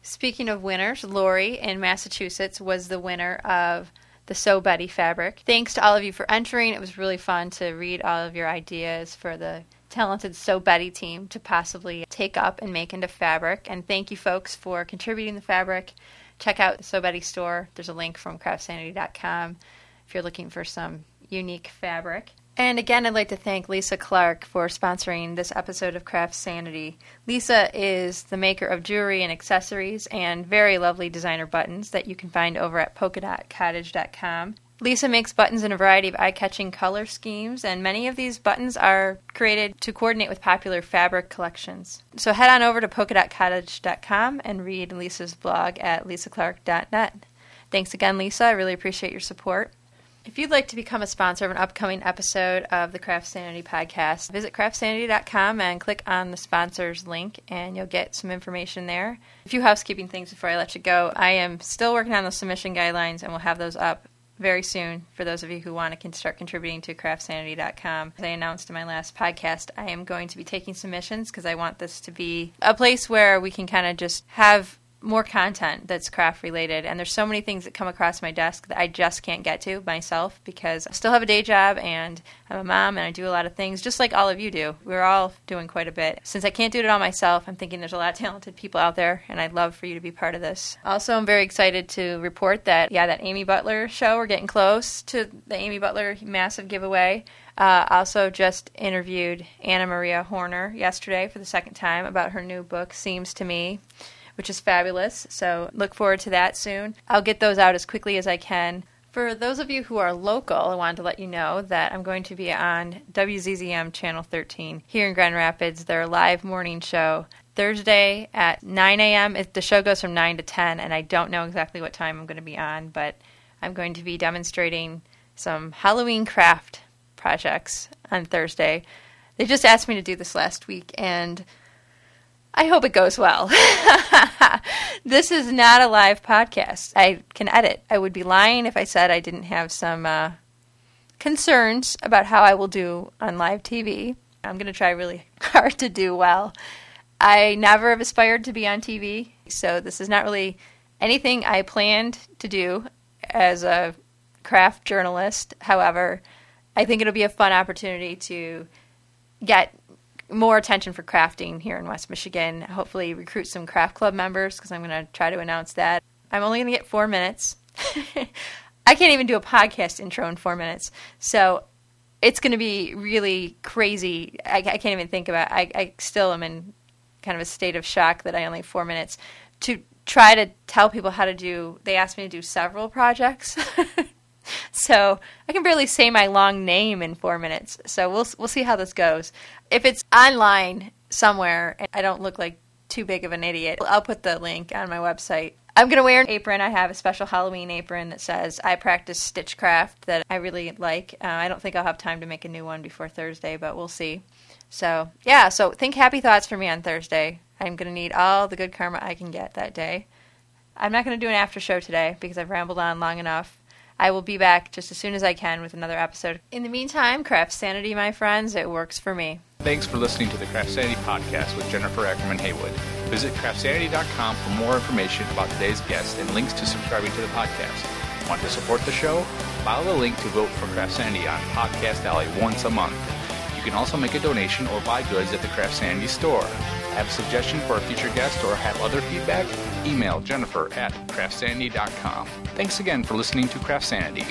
Speaking of winners, Lori in Massachusetts was the winner of the So Betty fabric. Thanks to all of you for entering. It was really fun to read all of your ideas for the talented So Betty team to possibly take up and make into fabric. And thank you, folks, for contributing the fabric. Check out the So Betty store. There's a link from craftsanity.com if you're looking for some unique fabric. And again, I'd like to thank Lisa Clark for sponsoring this episode of CraftSanity. Lisa is the maker of jewelry and accessories and very lovely designer buttons that you can find over at polkadotcottage.com. Lisa makes buttons in a variety of eye catching color schemes, and many of these buttons are created to coordinate with popular fabric collections. So head on over to polkadotcottage.com and read Lisa's blog at lisaclark.net. Thanks again, Lisa. I really appreciate your support. If you'd like to become a sponsor of an upcoming episode of the CraftSanity podcast, visit craftsanity.com and click on the sponsors link, and you'll get some information there. A few housekeeping things before I let you go. I am still working on the submission guidelines, and we'll have those up very soon for those of you who want to start contributing to craftsanity.com. As I announced in my last podcast, I am going to be taking submissions because I want this to be a place where we can kind of just have more content that's craft related and there's so many things that come across my desk that I just can't get to myself because I still have a day job and I'm a mom and I do a lot of things just like all of you do. We're all doing quite a bit. Since I can't do it all myself, I'm thinking there's a lot of talented people out there and I'd love for you to be part of this. Also, I'm very excited to report that yeah, that Amy Butler show, we're getting close to the Amy Butler massive giveaway. Uh, also, just interviewed Anna Maria Horner yesterday for the second time about her new book, Seams to Me which is fabulous. So look forward to that soon. I'll get those out as quickly as I can. For those of you who are local, I wanted to let you know that I'm going to be on WZZM Channel 13 here in Grand Rapids, their live morning show. Thursday at 9 a.m. The show goes from 9 to 10, and I don't know exactly what time I'm going to be on, but I'm going to be demonstrating some Halloween craft projects on Thursday. They just asked me to do this last week, and I hope it goes well. this is not a live podcast. I can edit. I would be lying if I said I didn't have some uh, concerns about how I will do on live TV. I'm going to try really hard to do well. I never have aspired to be on TV, so this is not really anything I planned to do as a craft journalist. However, I think it'll be a fun opportunity to get more attention for crafting here in West Michigan. Hopefully, recruit some craft club members because I'm going to try to announce that. I'm only going to get four minutes. I can't even do a podcast intro in four minutes. So it's going to be really crazy. I, I can't even think about. I, I still am in kind of a state of shock that I only have four minutes to try to tell people how to do. They asked me to do several projects. so I can barely say my long name in four minutes. So we'll we'll see how this goes. If it's online somewhere, and I don't look like too big of an idiot, I'll put the link on my website. I'm gonna wear an apron. I have a special Halloween apron that says "I practice stitchcraft" that I really like. Uh, I don't think I'll have time to make a new one before Thursday, but we'll see. So yeah, so think happy thoughts for me on Thursday. I'm gonna need all the good karma I can get that day. I'm not gonna do an after show today because I've rambled on long enough. I will be back just as soon as I can with another episode. In the meantime, craft sanity, my friends. It works for me. Thanks for listening to the CraftSanity podcast with Jennifer Ackerman Haywood. Visit craftsanity.com for more information about today's guest and links to subscribing to the podcast. Want to support the show? Follow the link to vote for CraftSanity on Podcast Alley once a month. You can also make a donation or buy goods at the CraftSanity store. Have a suggestion for a future guest or have other feedback? Email Jennifer at craftsanity.com. Thanks again for listening to CraftSanity.